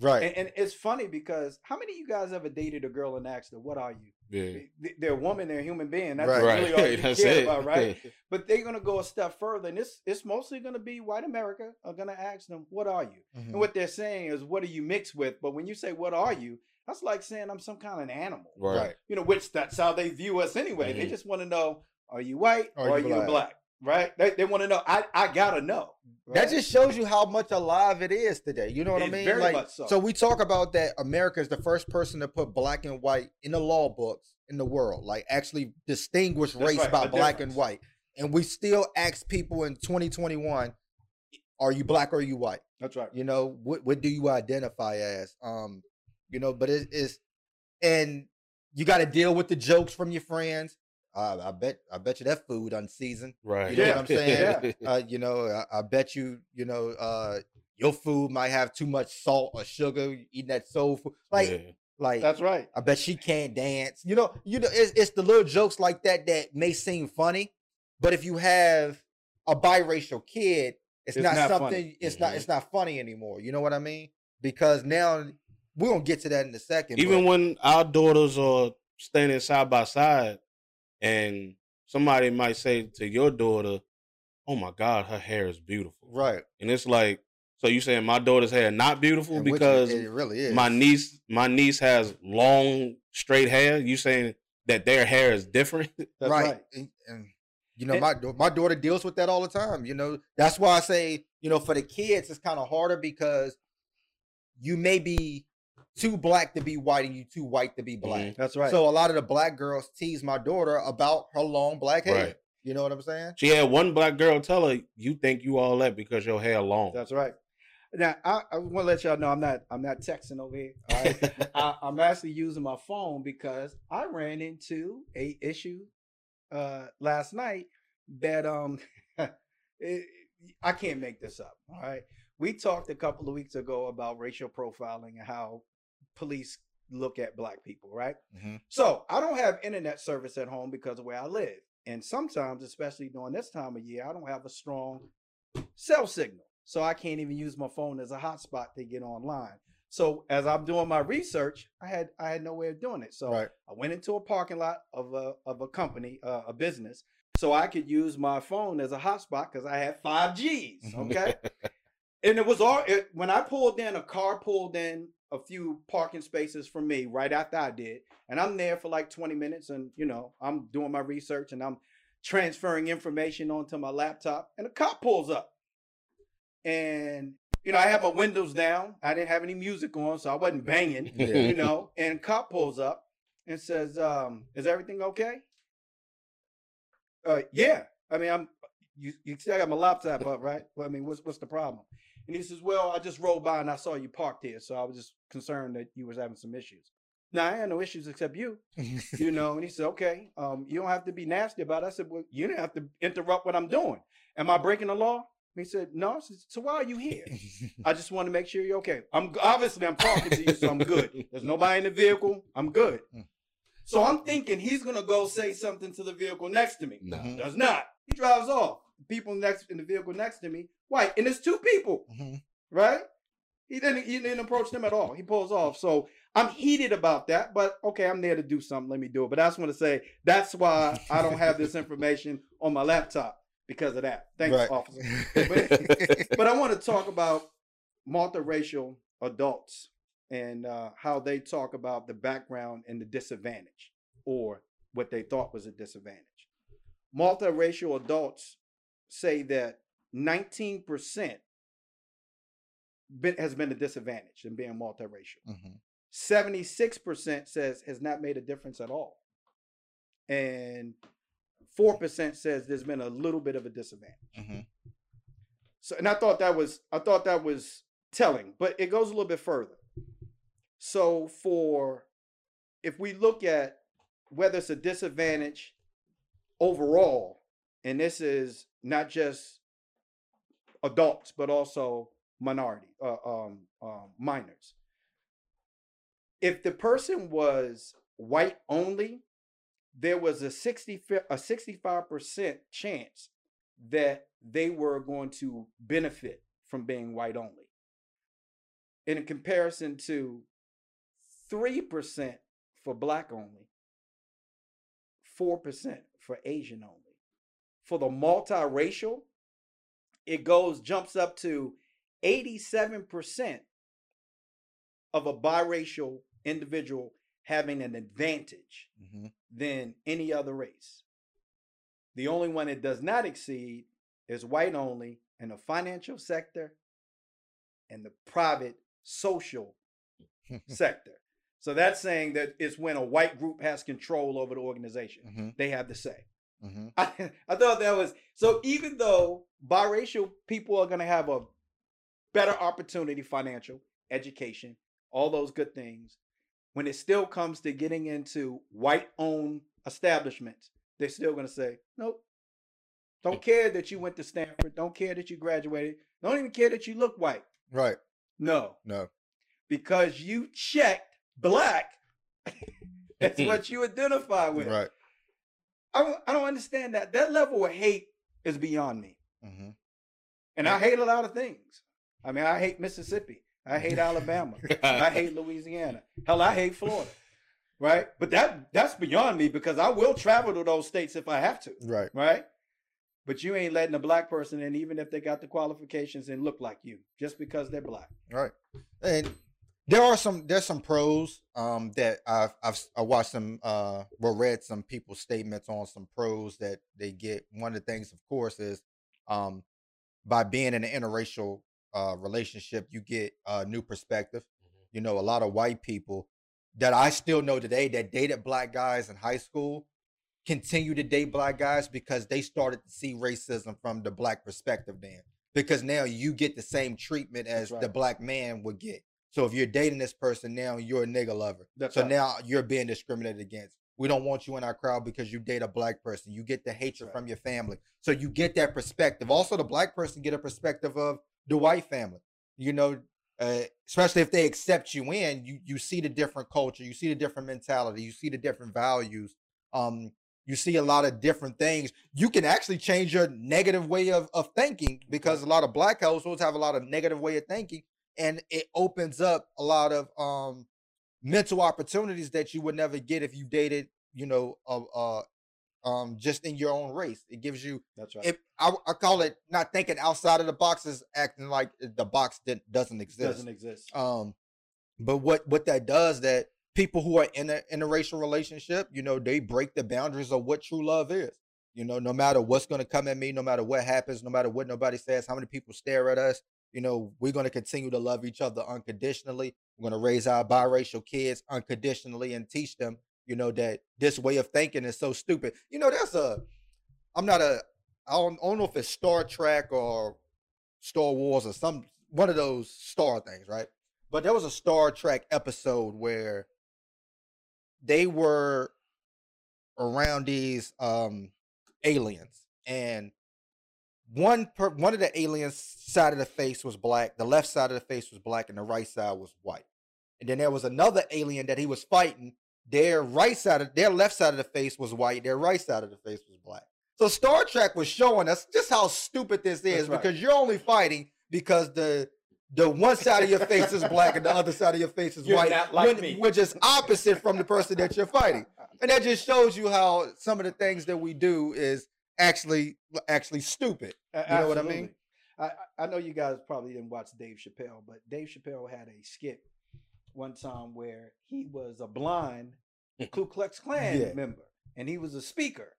Right. And, and, it's funny because how many of you guys ever dated a girl and asked her, "What are you?" Yeah. They're a woman, they're a human being. That's right. really all you [LAUGHS] That's care it. about, right? [LAUGHS] but they're gonna go a step further, and it's it's mostly gonna be white America are gonna ask them, "What are you?" Mhm. And what they're saying is, "What are you mixed with?" But when you say, "What are you?" That's like saying I'm some kind of an animal, Right. Right. you know, which that's how they view us anyway. They Mhm. just want to know, are you white Are or are you you black? Right? They, they want to know. I, I gotta know. That just shows you how much alive it is today. You know what I mean? very like, much so. so we talk about that America is the first person to put black and white in the law books in the world, like actually distinguish That's race right, by black and white. And we still ask people in 2021, are you black or are you white? That's right. You know, what what do you identify as? Um, you know, but it is and you got to deal with the jokes from your friends. Uh, I bet I bet you that food unseasoned. Right. You know Yeah. what I'm [LAUGHS] saying? Yeah. Uh, you know, I, I bet you, you know, uh, your food might have too much salt or sugar. Eating that soul food, like, Yeah. like That's right. I bet she can't dance. You know, you know, it's, it's the little jokes like that that may seem funny, but if you have a biracial kid, it's, It's not, not something. funny. It's not. Mhm. It's not funny anymore. You know what I mean? Because now we're gonna get to that in a second. Even but- when our daughters are standing side by side, and somebody might say to your daughter, "Oh my God, her hair is beautiful," right, and it's like, so you saying my daughter's hair not beautiful and because it, it really is. my niece, my niece has long straight hair. You saying that their hair is different? [LAUGHS] That's right. right. And, and, you know, And- my my daughter deals with that all the time. You know, that's why I say, you know, for the kids, it's kind of harder because you may be too black to be white and you too white to be black. That's right. So a lot of the black girls tease my daughter about her long black hair. Right. You know what I'm saying? She had one black girl tell her, "You think you all that because your hair long." That's right. Now I, I want to let y'all know I'm not I'm not texting over here. All right? [LAUGHS] I, I'm actually using my phone because I ran into a issue uh last night that um [LAUGHS] it, I can't make this up. All right. We talked a couple of weeks ago about racial profiling and how police look at black people, right? Mhm. So I don't have internet service at home because of where I live. And sometimes, especially during this time of year, I don't have a strong cell signal. So I can't even use my phone as a hotspot to get online. So as I'm doing my research, I had I had no way of doing it. So Right. I went into a parking lot of a of a company, uh, a business, so I could use my phone as a hotspot because I had five Gs. Okay, [LAUGHS] and it was all it, when I pulled in. A car pulled in a few parking spaces for me right after I did, and I'm there for like 20 minutes, and you know I'm doing my research and I'm transferring information onto my laptop, and a cop pulls up, and you know I had my windows down. I didn't have any music on, so I wasn't banging Yeah. you know, and cop pulls up and says, um, is everything okay? Uh yeah. I mean, I'm you, you still got my laptop up, right? Well, I mean, what's what's the problem? And he says, Well, I just rolled by and I saw you parked here, so I was just concerned that you was having some issues. Now I had no issues except you, you [LAUGHS] know. And he said, Okay, um, you don't have to be nasty about it. I said, Well, you didn't have to interrupt what I'm doing. Am I breaking the law? He said, No. Said, so why are you here? I just want to make sure you're okay. I'm obviously I'm talking to you, so I'm good. [LAUGHS] There's nobody in the vehicle. I'm good. Mm. So I'm thinking he's gonna go say something to the vehicle next to me. No. Does not. He drives off. People next in the vehicle next to me, white, and it's two people, Mhm. right? He didn't he didn't approach them at all. He pulls off. So I'm heated about that, but okay, I'm there to do something. Let me do it. But I just want to say that's why I don't have this [LAUGHS] information on my laptop because of that. Thanks, Right. officer. [LAUGHS] But, but I want to talk about multiracial adults and uh, how they talk about the background and the disadvantage or what they thought was a disadvantage. Multiracial adults say that 19% been, has been a disadvantage in being multiracial. Mhm. 76% says has not made a difference at all. And 4% says there's been a little bit of a disadvantage. Mhm. So and I thought that was I thought that was telling, but it goes a little bit further. So for if we look at whether it's a disadvantage overall, and this is not just adults but also minority uh, um, um, minors. If the person was white only, there was a 60 a 65% chance that they were going to benefit from being white only. In comparison to 3% for black only, 4% for Asian only. For the multiracial, it goes jumps up to 87% of a biracial individual having an advantage mm-hmm. than any other race. The only one it does not exceed is white only in the financial sector and the private social [LAUGHS] sector. So that's saying that it's when a white group has control over the organization. Mm-hmm. They have the say. Mm-hmm. I, [LAUGHS] I thought that was so. Even though biracial people are going to have a better opportunity, financial, education, all those good things, when it still comes to getting into white-owned establishments, they're still going to say, "Nope, don't care that you went to Stanford. Don't care that you graduated. Don't even care that you look white." Right. No. No. Because you checked black. [LAUGHS] That's [LAUGHS] what you identify with. Right. I don't, I don't understand that. That level of hate is beyond me. Mm-hmm. And I hate a lot of things. I mean, I hate Mississippi. I hate Alabama. [LAUGHS] I hate Louisiana. Hell, I hate Florida. Right? But that that's beyond me because I will travel to those states if I have to. Right. Right? But you ain't letting a black person in, even if they got the qualifications and look like you, just because they're black. Right. And there are some there's some pros um that I've I've I watched some uh or read some people's statements on some pros that they get. One of the things, of course, is um by being in an interracial uh relationship, you get a new perspective. Mm-hmm. You know, a lot of white people that I still know today that dated black guys in high school continue to date black guys because they started to see racism from the black perspective then. Because now you get the same treatment as right. the black man would get. So if you're dating this person now, you're a nigga lover. That's so right. now you're being discriminated against. We don't want you in our crowd because you date a black person. You get the hatred right. from your family. So you get that perspective. Also, the black person get a perspective of the white family. You know, uh, especially if they accept you in, you you see the different culture, you see the different mentality, you see the different values. Um, you see a lot of different things. You can actually change your negative way of, of thinking because a lot of black households have a lot of negative way of thinking and it opens up a lot of um mental opportunities that you would never get if you dated, you know, uh, uh um just in your own race. It gives you that's right. It, I, I call it not thinking outside of the box is acting like the box that doesn't exist. Doesn't exist. Um, but what what that does that people who are in a interracial relationship, you know, they break the boundaries of what true love is. You know, no matter what's going to come at me, no matter what happens, no matter what nobody says, how many people stare at us, you know, we're going to continue to love each other unconditionally. We're going to raise our biracial kids unconditionally and teach them, you know, that this way of thinking is so stupid. You know, that's a, I'm not a, I don't, I don't know if it's Star Trek or Star Wars or some, one of those star things, right? But there was a Star Trek episode where they were around these um aliens and one per, one of the aliens side of the face was black, the left side of the face was black, and the right side was white. And then there was another alien that he was fighting. Their right side of their left side of the face was white, their right side of the face was black. So Star Trek was showing us just how stupid this is right. because you're only fighting because the the one side of your face is black and the other side of your face is you're white, like when, which is opposite from the person that you're fighting. And that just shows you how some of the things that we do is actually actually stupid. You Absolutely. know what I mean? I, I know you guys probably didn't watch Dave Chappelle, but Dave Chappelle had a skit one time where he was a blind [LAUGHS] Ku Klux Klan yeah. member and he was a speaker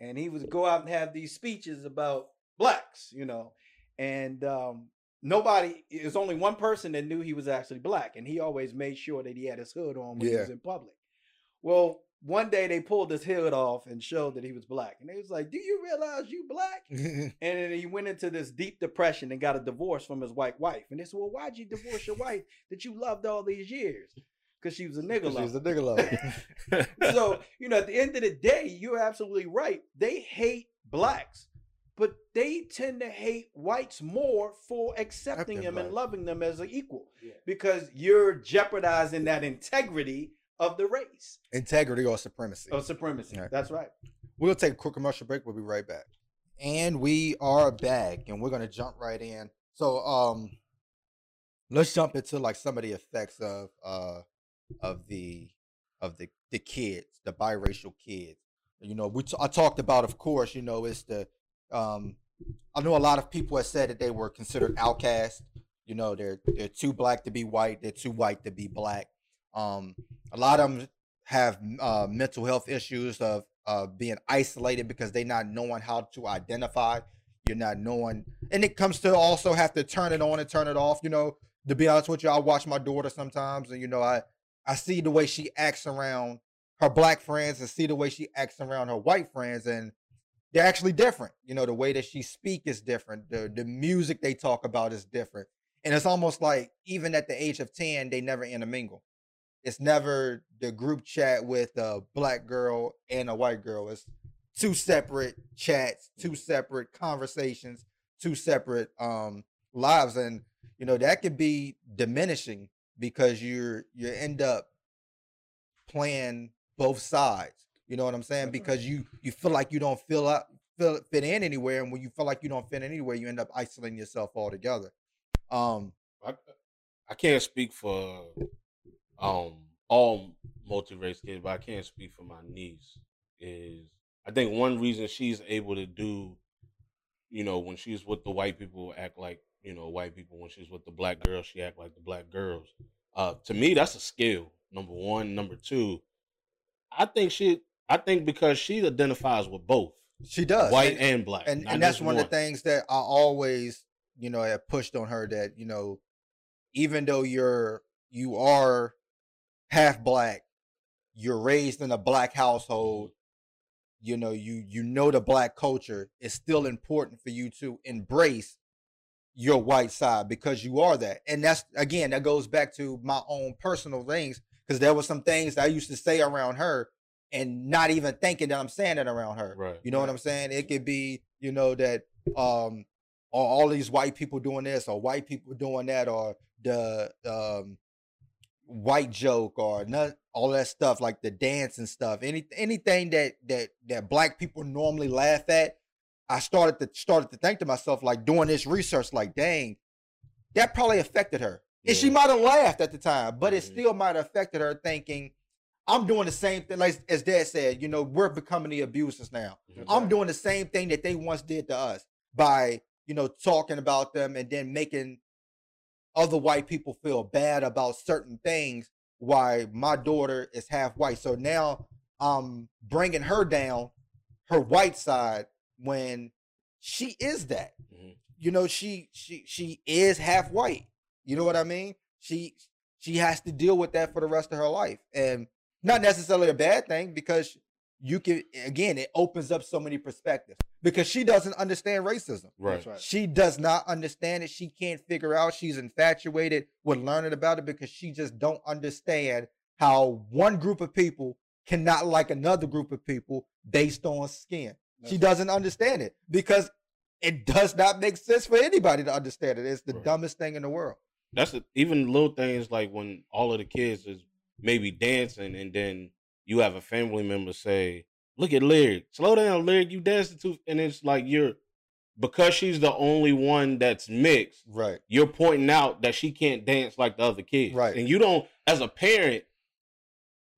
and he would go out and have these speeches about blacks, you know, and um, nobody there's only one person that knew he was actually black and he always made sure that he had his hood on when yeah. he was in public. Well, one day they pulled his hood off and showed that he was black. And they was like, Do you realize you black? [LAUGHS] and then he went into this deep depression and got a divorce from his white wife. And they said, Well, why'd you divorce your wife that you loved all these years? Because she was a [LAUGHS] nigga lover. She was a nigga lover. [LAUGHS] so, you know, at the end of the day, you're absolutely right. They hate blacks, but they tend to hate whites more for accepting them and loving them as an equal. Yeah. Because you're jeopardizing that integrity of the race. Integrity or supremacy. Or supremacy. Right. That's right. We'll take a quick commercial break. We'll be right back. And we are back and we're gonna jump right in. So um let's jump into like some of the effects of uh of the of the the kids, the biracial kids. You know, we t- I talked about, of course, you know, it's the um I know a lot of people have said that they were considered outcast. You know, they're they're too black to be white, they're too white to be black. Um, a lot of them have uh, mental health issues of uh, being isolated because they're not knowing how to identify. You're not knowing, and it comes to also have to turn it on and turn it off. You know, to be honest with you, I watch my daughter sometimes, and you know, I I see the way she acts around her black friends and see the way she acts around her white friends, and they're actually different. You know, the way that she speak is different. The the music they talk about is different. And it's almost like even at the age of 10, they never intermingle. It's never the group chat with a black girl and a white girl. It's two separate chats, two separate conversations, two separate um lives. And you know, that could be diminishing because you're you end up playing both sides. You know what I'm saying? Because you you feel like you don't feel up feel fit in anywhere, and when you feel like you don't fit in anywhere, you end up isolating yourself altogether. Um, I I can't speak for um all multi race kids, but I can't speak for my niece. Is I think one reason she's able to do, you know, when she's with the white people, act like you know white people. When she's with the black girls, she act like the black girls. Uh, to me, that's a skill. Number one, number two, I think she I think because she identifies with both. She does. White and, and black. And and that's one, one of the things that I always, you know, have pushed on her that, you know, even though you're you are half black, you're raised in a black household, you know, you you know the black culture, it's still important for you to embrace your white side because you are that. And that's again, that goes back to my own personal things because there were some things I used to say around her and not even thinking that I'm saying it around her. Right. You know what I'm saying? It could be, you know, that um or all these white people doing this or white people doing that or the um white joke or not all that stuff like the dance and stuff. Any anything that that that black people normally laugh at, I started to started to think to myself like doing this research like dang, that probably affected her. Yeah. And she might have laughed at the time, but mm-hmm. it still might have affected her thinking I'm doing the same thing, like as Dad said. You know, we're becoming the abusers now. Mm-hmm. I'm doing the same thing that they once did to us by you know talking about them and then making other white people feel bad about certain things. Why my daughter is half white, so now I'm bringing her down, her white side when she is that. Mm-hmm. You know, she she she is half white. You know what I mean? She she has to deal with that for the rest of her life, and not necessarily a bad thing because you can again it opens up so many perspectives because she doesn't understand racism. Right. right. She does not understand it. She can't figure out. She's infatuated with learning about it because she just don't understand how one group of people cannot like another group of people based on skin. That's she doesn't understand it because it does not make sense for anybody to understand it. It's the right. dumbest thing in the world. That's a, even little things like when all of the kids is maybe dancing and then you have a family member say, Look at Lyric, slow down, Lyric, you dancing too and it's like you're because she's the only one that's mixed, right? You're pointing out that she can't dance like the other kids. Right. And you don't as a parent,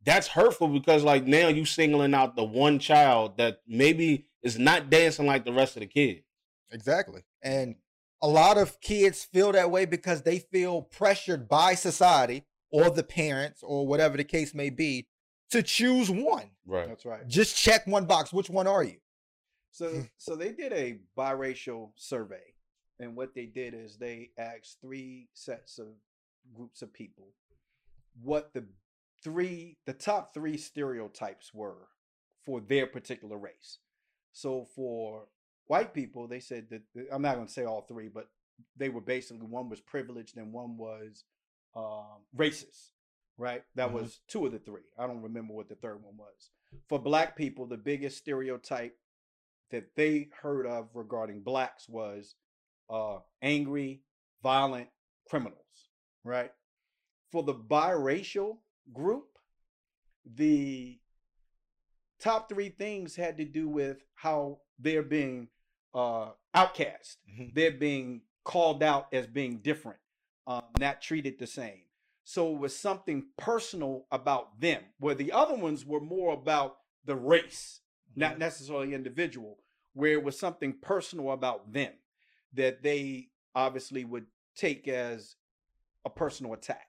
that's hurtful because like now you singling out the one child that maybe is not dancing like the rest of the kids. Exactly. And a lot of kids feel that way because they feel pressured by society or the parents or whatever the case may be to choose one. Right. That's right. Just check one box. Which one are you? So so they did a biracial survey. And what they did is they asked three sets of groups of people what the three the top three stereotypes were for their particular race. So for white people, they said that I'm not going to say all three, but they were basically one was privileged and one was um, racist, right? That mm-hmm. was two of the three. I don't remember what the third one was. For black people, the biggest stereotype that they heard of regarding blacks was uh, angry, violent criminals, right? For the biracial group, the top three things had to do with how they're being uh, outcast. Mm-hmm. They're being called out as being different, um, not treated the same. So it was something personal about them, where the other ones were more about the race, mm-hmm. not necessarily individual, where it was something personal about them that they obviously would take as a personal attack.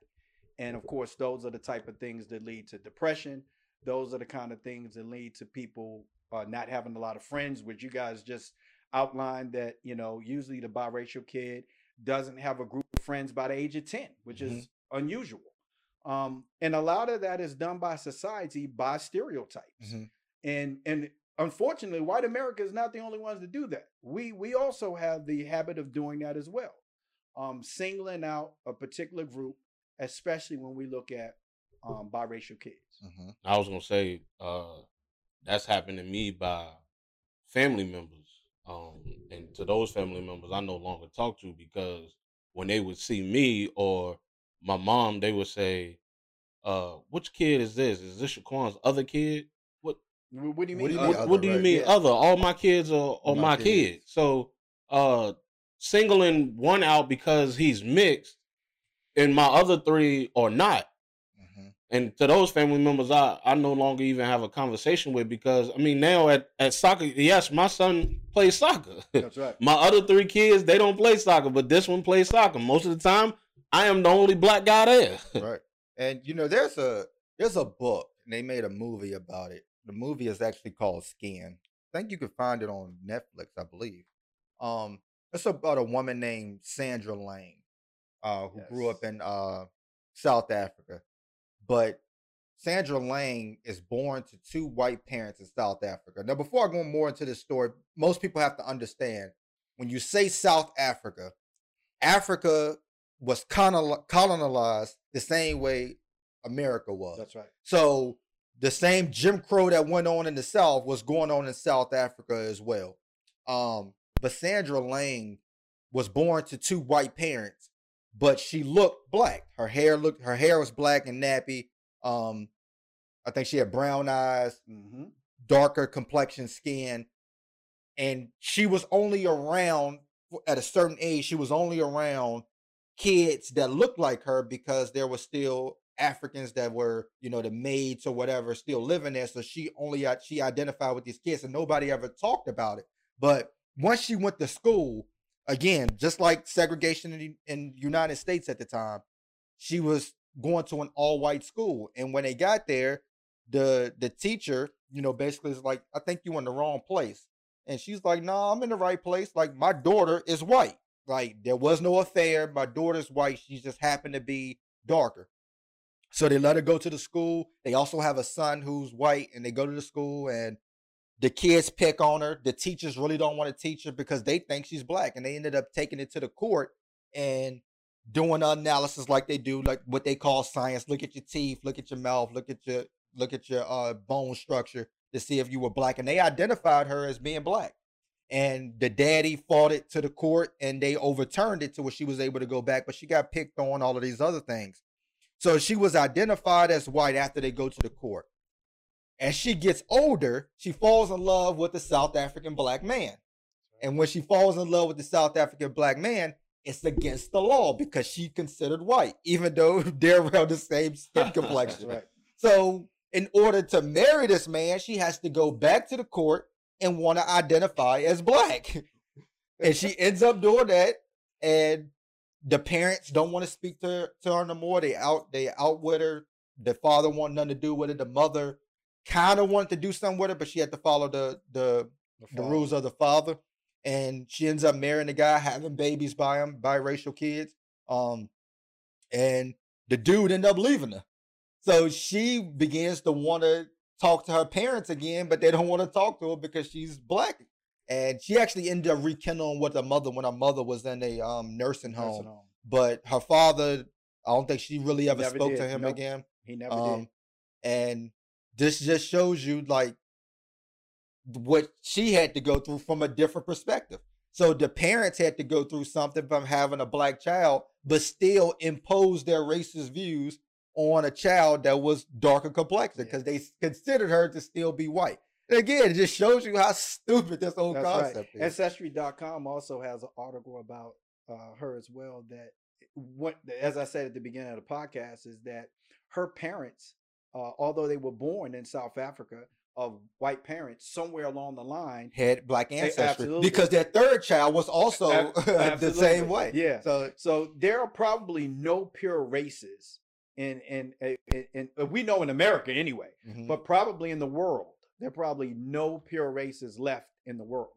And of course, those are the type of things that lead to depression. Those are the kind of things that lead to people uh, not having a lot of friends, which you guys just outlined that, you know, usually the biracial kid doesn't have a group of friends by the age of 10, which mm-hmm. is unusual. Um, and a lot of that is done by society by stereotypes. Mm-hmm. And and unfortunately, white America is not the only ones to do that. We we also have the habit of doing that as well. Um, singling out a particular group, especially when we look at um, biracial kids. Mm-hmm. I was gonna say uh, that's happened to me by family members. Um, and to those family members, I no longer talk to because when they would see me or my mom, they would say, uh, which kid is this? Is this Shaquan's other kid? What what do you mean? What do you, mean, what do you mean yeah. other? All my kids are, are my, my kids. kids. So uh singling one out because he's mixed and my other three are not. Mm-hmm. And to those family members, I, I no longer even have a conversation with because I mean now at, at soccer, yes, my son plays soccer. That's right. [LAUGHS] my other three kids, they don't play soccer, but this one plays soccer. Most of the time, I am the only black guy there. [LAUGHS] right. And you know, there's a there's a book, and they made a movie about it. The movie is actually called Skin. I think you can find it on Netflix, I believe. Um, it's about a woman named Sandra Laing, uh, who yes. grew up in uh South Africa. But Sandra Laing is born to two white parents in South Africa. Now, before I go more into this story, most people have to understand when you say South Africa, Africa was colonized the same way America was. That's right. So the same Jim Crow that went on in the South was going on in South Africa as well. Um, but Sandra Laing was born to two white parents, but she looked black. Her hair looked her hair was black and nappy. Um, I think she had brown eyes, mm-hmm. darker complexion skin, and she was only around at a certain age. She was only around kids that looked like her because there were still Africans that were, you know, the maids or whatever still living there. So she only she identified with these kids and nobody ever talked about it. But once she went to school, again, just like segregation in, in United States at the time, she was going to an all white school. And when they got there, the the teacher, you know, basically is like, I think you're in the wrong place. And she's like, no, nah, I'm in the right place. Like my daughter is white. Like there was no affair. My daughter's white. She just happened to be darker. So they let her go to the school. They also have a son who's white, and they go to the school, and the kids pick on her. The teachers really don't want to teach her because they think she's black, and they ended up taking it to the court and doing analysis like they do, like what they call science. Look at your teeth, look at your mouth, look at your look at your uh, bone structure to see if you were black, and they identified her as being black and the daddy fought it to the court and they overturned it to where she was able to go back but she got picked on all of these other things. So she was identified as white after they go to the court. As she gets older she falls in love with the south african black man. And when she falls in love with the south african black man it's against the law because she considered white even though [LAUGHS] they're around the same skin [LAUGHS] complexion. right. so in order to marry this man she has to go back to the court and want to identify as black. [LAUGHS] and she ends up doing that. And the parents don't want to speak to, to her no more. They out they out with her. The father want nothing to do with it. The mother kind of wanted to do something with her, but she had to follow the the, the, the rules of the father. And she ends up marrying the guy, having babies by him, biracial kids. Um, and the dude ended up leaving her. So she begins to want to talk to her parents again, but they don't want to talk to her because she's black. And she actually ended up rekindling with her mother when her mother was in a um, nursing, home. nursing home. But her father, I don't think she really ever spoke did. to him nope. again. He never um, did. And this just shows you like what she had to go through from a different perspective. So the parents had to go through something from having a black child, but still impose their racist views on a child that was darker complexion because yeah. they considered her to still be white. And again, it just shows you how [LAUGHS] stupid this whole That's concept right. is. Ancestry.com also has an article about uh, her as well. That what, as I said at the beginning of the podcast, is that her parents, uh, although they were born in South Africa, of white parents somewhere along the line had black ancestry because their third child was also [LAUGHS] the same way. Yeah. So so there are probably no pure races in in in, in, uh, we know in America anyway, mm-hmm. but probably in the world there are probably no pure races left in the world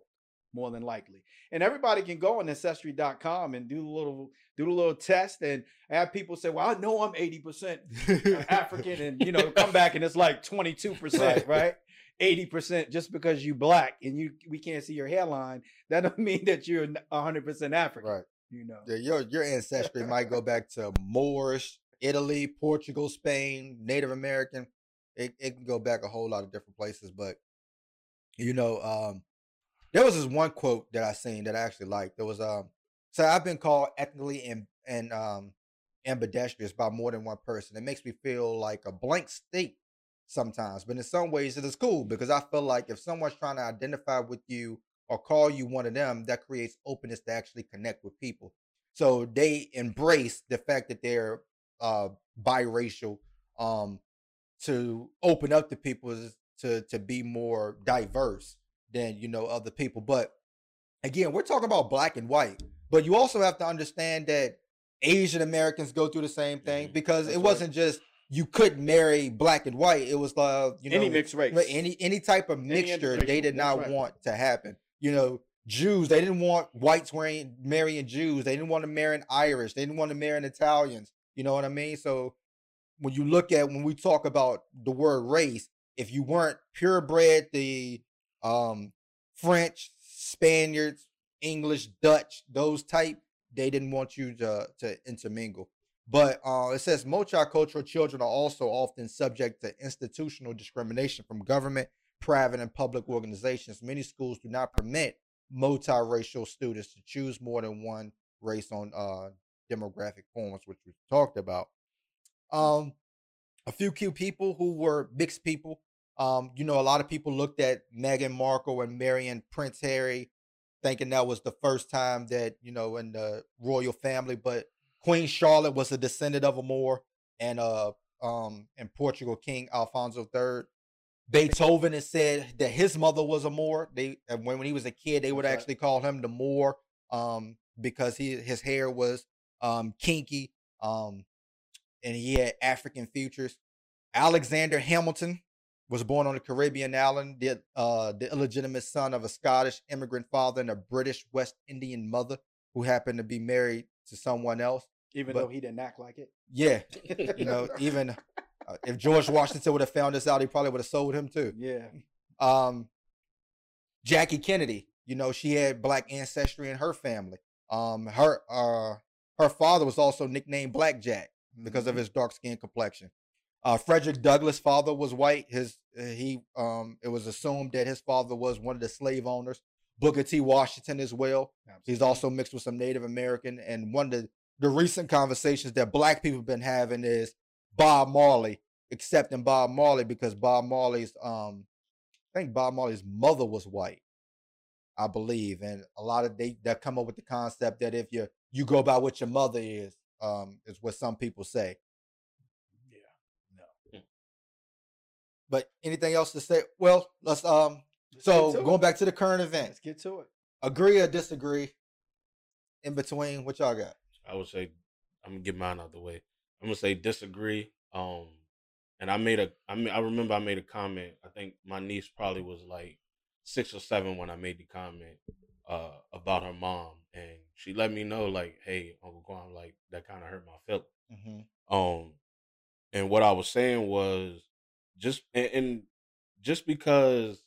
more than likely. And everybody can go on ancestry.com and do a little do a little test and have people say, "Well, I know I'm 80% African," and you know, come back and it's like 22%, [LAUGHS] right? right? 80% just because you black and you we can't see your hairline, [LAUGHS] that don't mean that you're 100% African. Right. You know. Yeah, your your ancestry might go back to Moorish, Italy, Portugal, Spain, Native American. It it can go back a whole lot of different places, but you know, um there was this one quote that I seen that I actually liked. There was um so I've been called ethnically and and um ambidextrous by more than one person. It makes me feel like a blank state sometimes. But in some ways, it is cool because I feel like if someone's trying to identify with you or call you one of them, that creates openness to actually connect with people. So they embrace the fact that they're uh, biracial um, to open up to people to to be more diverse than you know other people. But again, we're talking about black and white. But you also have to understand that Asian Americans go through the same thing mm-hmm. because That's it wasn't right. just you couldn't marry black and white. It was uh, you know, any mixed race, any any type of mixture. They did not right. want to happen. You know, Jews. They didn't want whites wearing marrying Jews. They didn't want to marry an Irish. They didn't want to marry an Italians. You know what I mean? So when you look at when we talk about the word race, if you weren't purebred, the um, French, Spaniards, English, Dutch, those type, they didn't want you to to intermingle. But uh, it says multicultural children are also often subject to institutional discrimination from government, private, and public organizations. Many schools do not permit multiracial students to choose more than one race on uh, demographic forms, which we talked about. Um, a few key people who were mixed people. Um, you know, a lot of people looked at Meghan Markle and marrying Prince Harry, thinking that was the first time that you know in the royal family, but Queen Charlotte was a descendant of a Moor, and uh, um, and Portugal King Alfonso III. Beethoven has said that his mother was a Moor. They when when he was a kid, they would actually call him the Moor, um, because he his hair was um kinky, um, and he had African features. Alexander Hamilton was born on a Caribbean island, the, uh, the illegitimate son of a Scottish immigrant father and a British West Indian mother who happened to be married to someone else. Even but, though he didn't act like it. Yeah. you know, even uh, if George Washington would have found this out, he probably would have sold him too. Yeah. Um, Jackie Kennedy, you know, she had black ancestry in her family. Um, her uh, her father was also nicknamed Blackjack because mm-hmm. of his dark skin complexion. Uh, Frederick Douglass' father was white. His uh, he um, it was assumed that his father was one of the slave owners. Booker T. Washington as well. Absolutely. He's also mixed with some Native American. And one of the, the recent conversations that black people have been having is Bob Marley, accepting Bob Marley because Bob Marley's um I think Bob Marley's mother was white, I believe. And a lot of they that come up with the concept that if you you go by what your mother is, um, is what some people say. Yeah. No. Hmm. But anything else to say? Well, let's um so going it. back to the current event. Let's get to it. Agree or disagree? In between, what y'all got? I would say I'm gonna get mine out the way. I'm gonna say disagree. Um, and I made a I mean I remember I made a comment. I think my niece probably was like six or seven when I made the comment uh about her mom, and she let me know like, hey, Uncle Quan, like that kind of hurt my feelings. Mm-hmm. Um, and what I was saying was just and, and just because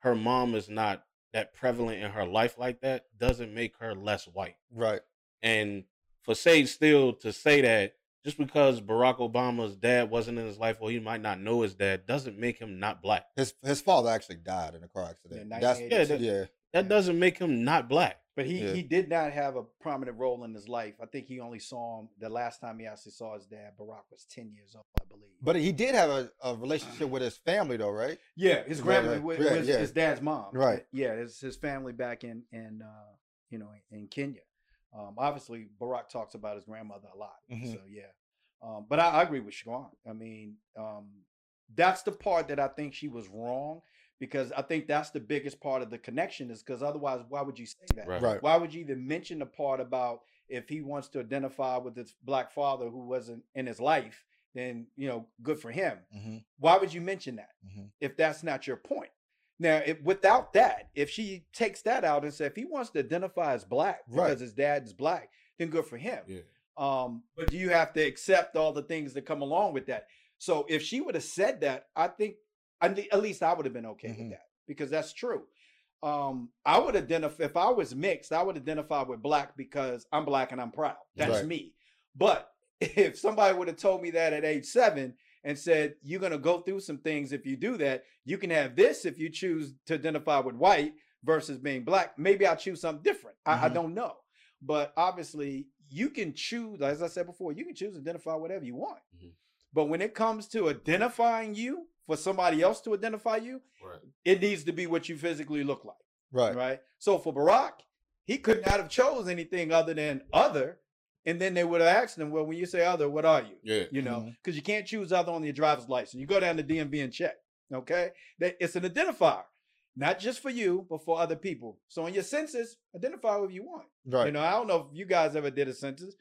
her mom is not that prevalent in her life like that doesn't make her less white. Right. And for Sage still to say that just because Barack Obama's dad wasn't in his life or he might not know his dad doesn't make him not black. His his father actually died in a car accident. Yeah, That's, yeah, that, yeah. That doesn't make him not black. But he yeah. he did not have a prominent role in his life. I think he only saw him the last time he actually saw his dad. Barack was ten years old, I believe. But he did have a, a [SIGHS] relationship with his family, though, right? Yeah, his grandma right, right. was yeah. his dad's mom. Right. Yeah, his his family back in in uh, you know in Kenya. Um, obviously, Barack talks about his grandmother a lot. Mm-hmm. So yeah, um, but I, I, agree with Siobhan. I mean, um, that's the part that I think she was wrong because I think that's the biggest part of the connection is because otherwise, why would you say that? Right. right. Why would you even mention the part about if he wants to identify with his black father who wasn't in his life? Then you know, good for him. Mm-hmm. Why would you mention that mm-hmm. if that's not your point? Now, if, without that, if she takes that out and says if he wants to identify as black because his dad is black, then good for him. Yeah. Um, but you have to accept all the things that come along with that. So if she would have said that, I think at least I would have been okay mm-hmm. with that because that's true. Um, I would identify if I was mixed, I would identify with black because I'm black and I'm proud. That's right. me. But [LAUGHS] if somebody would have told me that at age seven, and said, You're going to go through some things if you do that. You can have this if you choose to identify with white versus being black. Maybe I'll choose something different. Mm-hmm. I, I, mm-hmm. don't know. But obviously, you can choose, as I said before, you can choose to identify whatever you want. Mm-hmm. But when it comes to identifying you for somebody else to identify you, right. it needs to be what you physically look like. Right. Right. So for Barack, he could not have chose anything other than other and then they would have asked him, well, when you say other, what are you? Yeah. You know, because mm-hmm. you can't choose other on your driver's license. You go down to DMV and check. Okay. That it's an identifier, not just for you, but for other people. So in your census, identify whatever you want. Right. You know, I don't know if you guys ever did a census.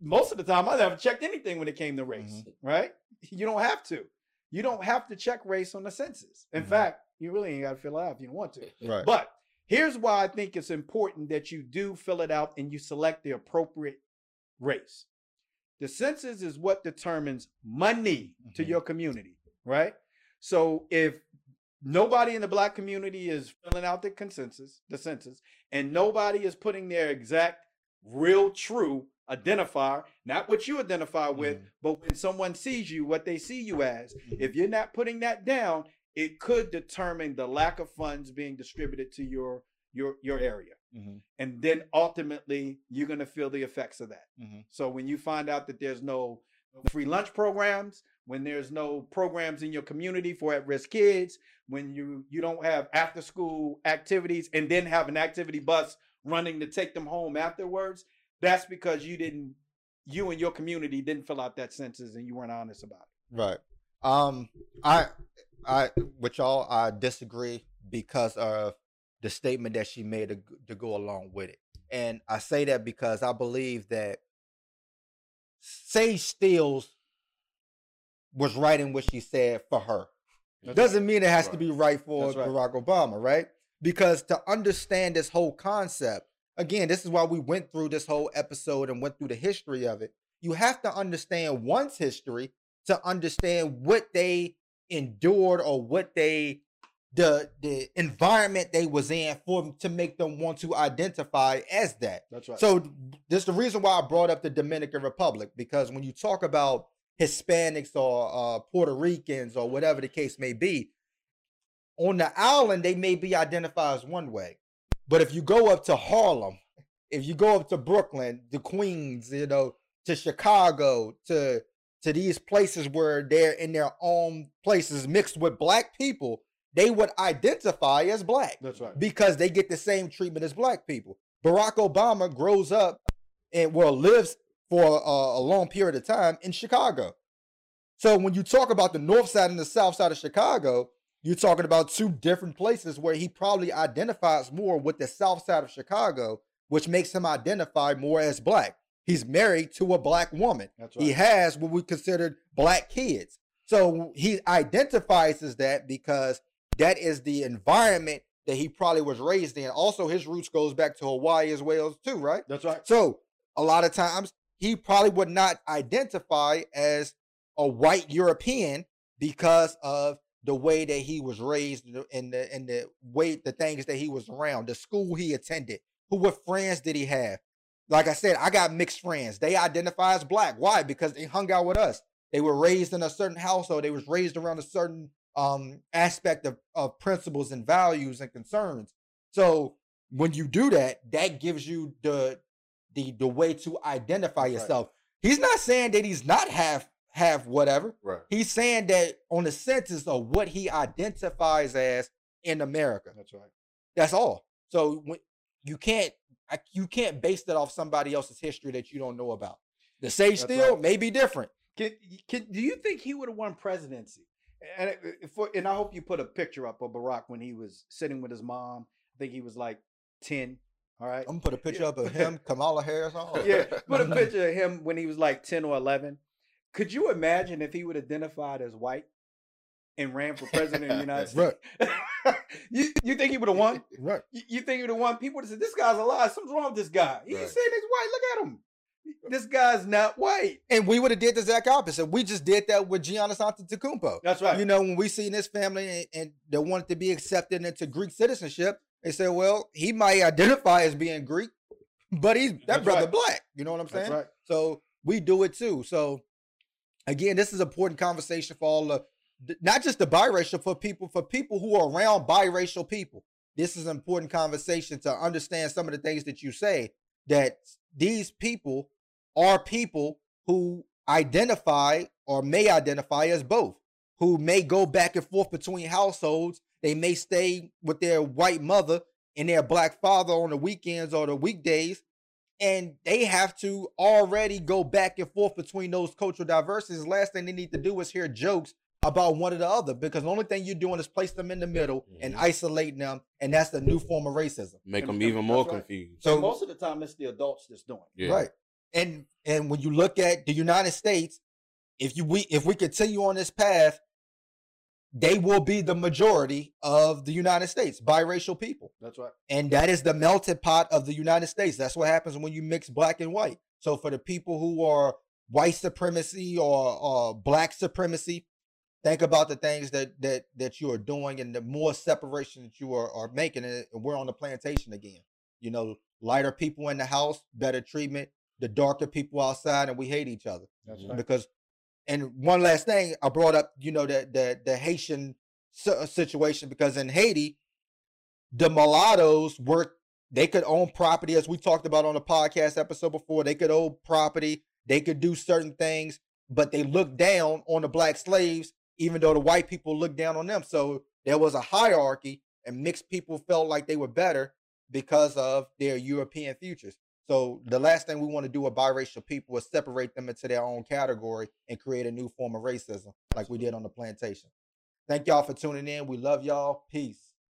Most of the time, I never checked anything when it came to race. Mm-hmm. Right. You don't have to. You don't have to check race on the census. In mm-hmm. fact, you really ain't got to fill it out if you don't want to. [LAUGHS] Right. But here's why I think it's important that you do fill it out and you select the appropriate race. The census is what determines money mm-hmm. to your community, right? So if nobody in the black community is filling out the consensus, the census, and nobody is putting their exact, real, true identifier, not what you identify with, mm-hmm. but when someone sees you, what they see you as. Mm-hmm. If you're not putting that down, it could determine the lack of funds being distributed to your your your area. Mm-hmm. And then ultimately, you're going to feel the effects of that. Mm-hmm. So when you find out that there's no free lunch programs, when there's no programs in your community for at-risk kids, when you you don't have after-school activities and then have an activity bus running to take them home afterwards, that's because you didn't you and your community didn't fill out that census and you weren't honest about it. Right. Um I I with y'all I disagree because of the statement that she made to, to go along with it. And I say that because I believe that Sage Steele was right in what she said for her. That's Doesn't right. mean it has right. to be right for right. Barack Obama, right? Because to understand this whole concept, again, this is why we went through this whole episode and went through the history of it. You have to understand one's history to understand what they endured or what they the the environment they was in for to make them want to identify as that. That's right. So this is the reason why I brought up the Dominican Republic because when you talk about Hispanics or uh, Puerto Ricans or whatever the case may be, on the island they may be identified as one way, but if you go up to Harlem, if you go up to Brooklyn, the Queens, you know, to Chicago, to to these places where they're in their own places mixed with black people they would identify as black. That's right. Because they get the same treatment as black people. Barack Obama grows up and well lives for a, a long period of time in Chicago. So when you talk about the north side and the south side of Chicago, you're talking about two different places where he probably identifies more with the south side of Chicago, which makes him identify more as black. He's married to a black woman. Right. He has what we considered black kids. So he identifies as that because that is the environment that he probably was raised in. Also, his roots goes back to Hawaii as well too, right? That's right. So a lot of times he probably would not identify as a white European because of the way that he was raised and the and the way the things that he was around, the school he attended, who what friends did he have? Like I said, I got mixed friends. They identify as black. Why? Because they hung out with us. They were raised in a certain household. They was raised around a certain um, aspect of, of principles and values and concerns. So when you do that, that gives you the the the way to identify yourself. Right. He's not saying that he's not half half whatever. Right. He's saying that on the census of what he identifies as in America. That's right. That's all. So when, you can't you can't base that off somebody else's history that you don't know about. The Sage Steele right. may be different. Can, can, do you think he would have won presidency? And uh, uh, for, and I hope you put a picture up of Barack when he was sitting with his mom. I think he was like ten. All right, I'm gonna put a picture yeah. up of [LAUGHS] him, Kamala Harris on. yeah, put a picture of him when he was like ten or eleven. Could you imagine if he would identified as white and ran for president of the [LAUGHS] United States? [LAUGHS] Right. you, you think he would have won? Right. You, you, think he would have won? People would have said, "This guy's a lie. Something's wrong with this guy. He's right. saying he's white. Look at him." Uh this guy's not white. And we would have did the exact opposite. We just did that with Giannis Antetokounmpo. That's right. You know, when we seen this family and, and they wanted to be accepted into Greek citizenship, they said, well, he might identify as being Greek, but he's that That's brother right. black. You know what I'm saying? Right. So we do it too. So again, this is important conversation for all the not just the biracial for people for people who are around biracial people. This is an important conversation to understand some of the things that you say that these people are people who identify or may identify as both, who may go back and forth between households. They may stay with their white mother and their black father on the weekends or the weekdays. And they have to already go back and forth between those cultural diversities. Last thing they need to do is hear jokes about one or the other because the only thing you're doing is place them in the middle mm-hmm. and isolating them, and that's the new form of racism. Make them even more right. confused. So and most of the time, it's the adults that's doing it. Yeah. Right. And and when you look at the United States, if you we if we continue on this path, they will be the majority of the United States, biracial people. That's right. And that is the melted pot of the United States. That's what happens when you mix black and white. So for the people who are white supremacy or, or black supremacy, think about the things that that that you are doing and the more separation that you are, are making and we're on the plantation again you know lighter people in the house better treatment the darker people outside and we hate each other right. because and one last thing i brought up you know the the, the haitian uh, situation because in haiti the mulattoes were they could own property as we talked about on the podcast episode before they could own property they could do certain things but they looked down on the black slaves even though the white people looked down on them. So there was a hierarchy, and mixed people felt like they were better because of their European futures. So the last thing we want to do with biracial people is separate them into their own category and create a new form of racism, like we did on the plantation. Thank y'all for tuning in. We love y'all. Peace.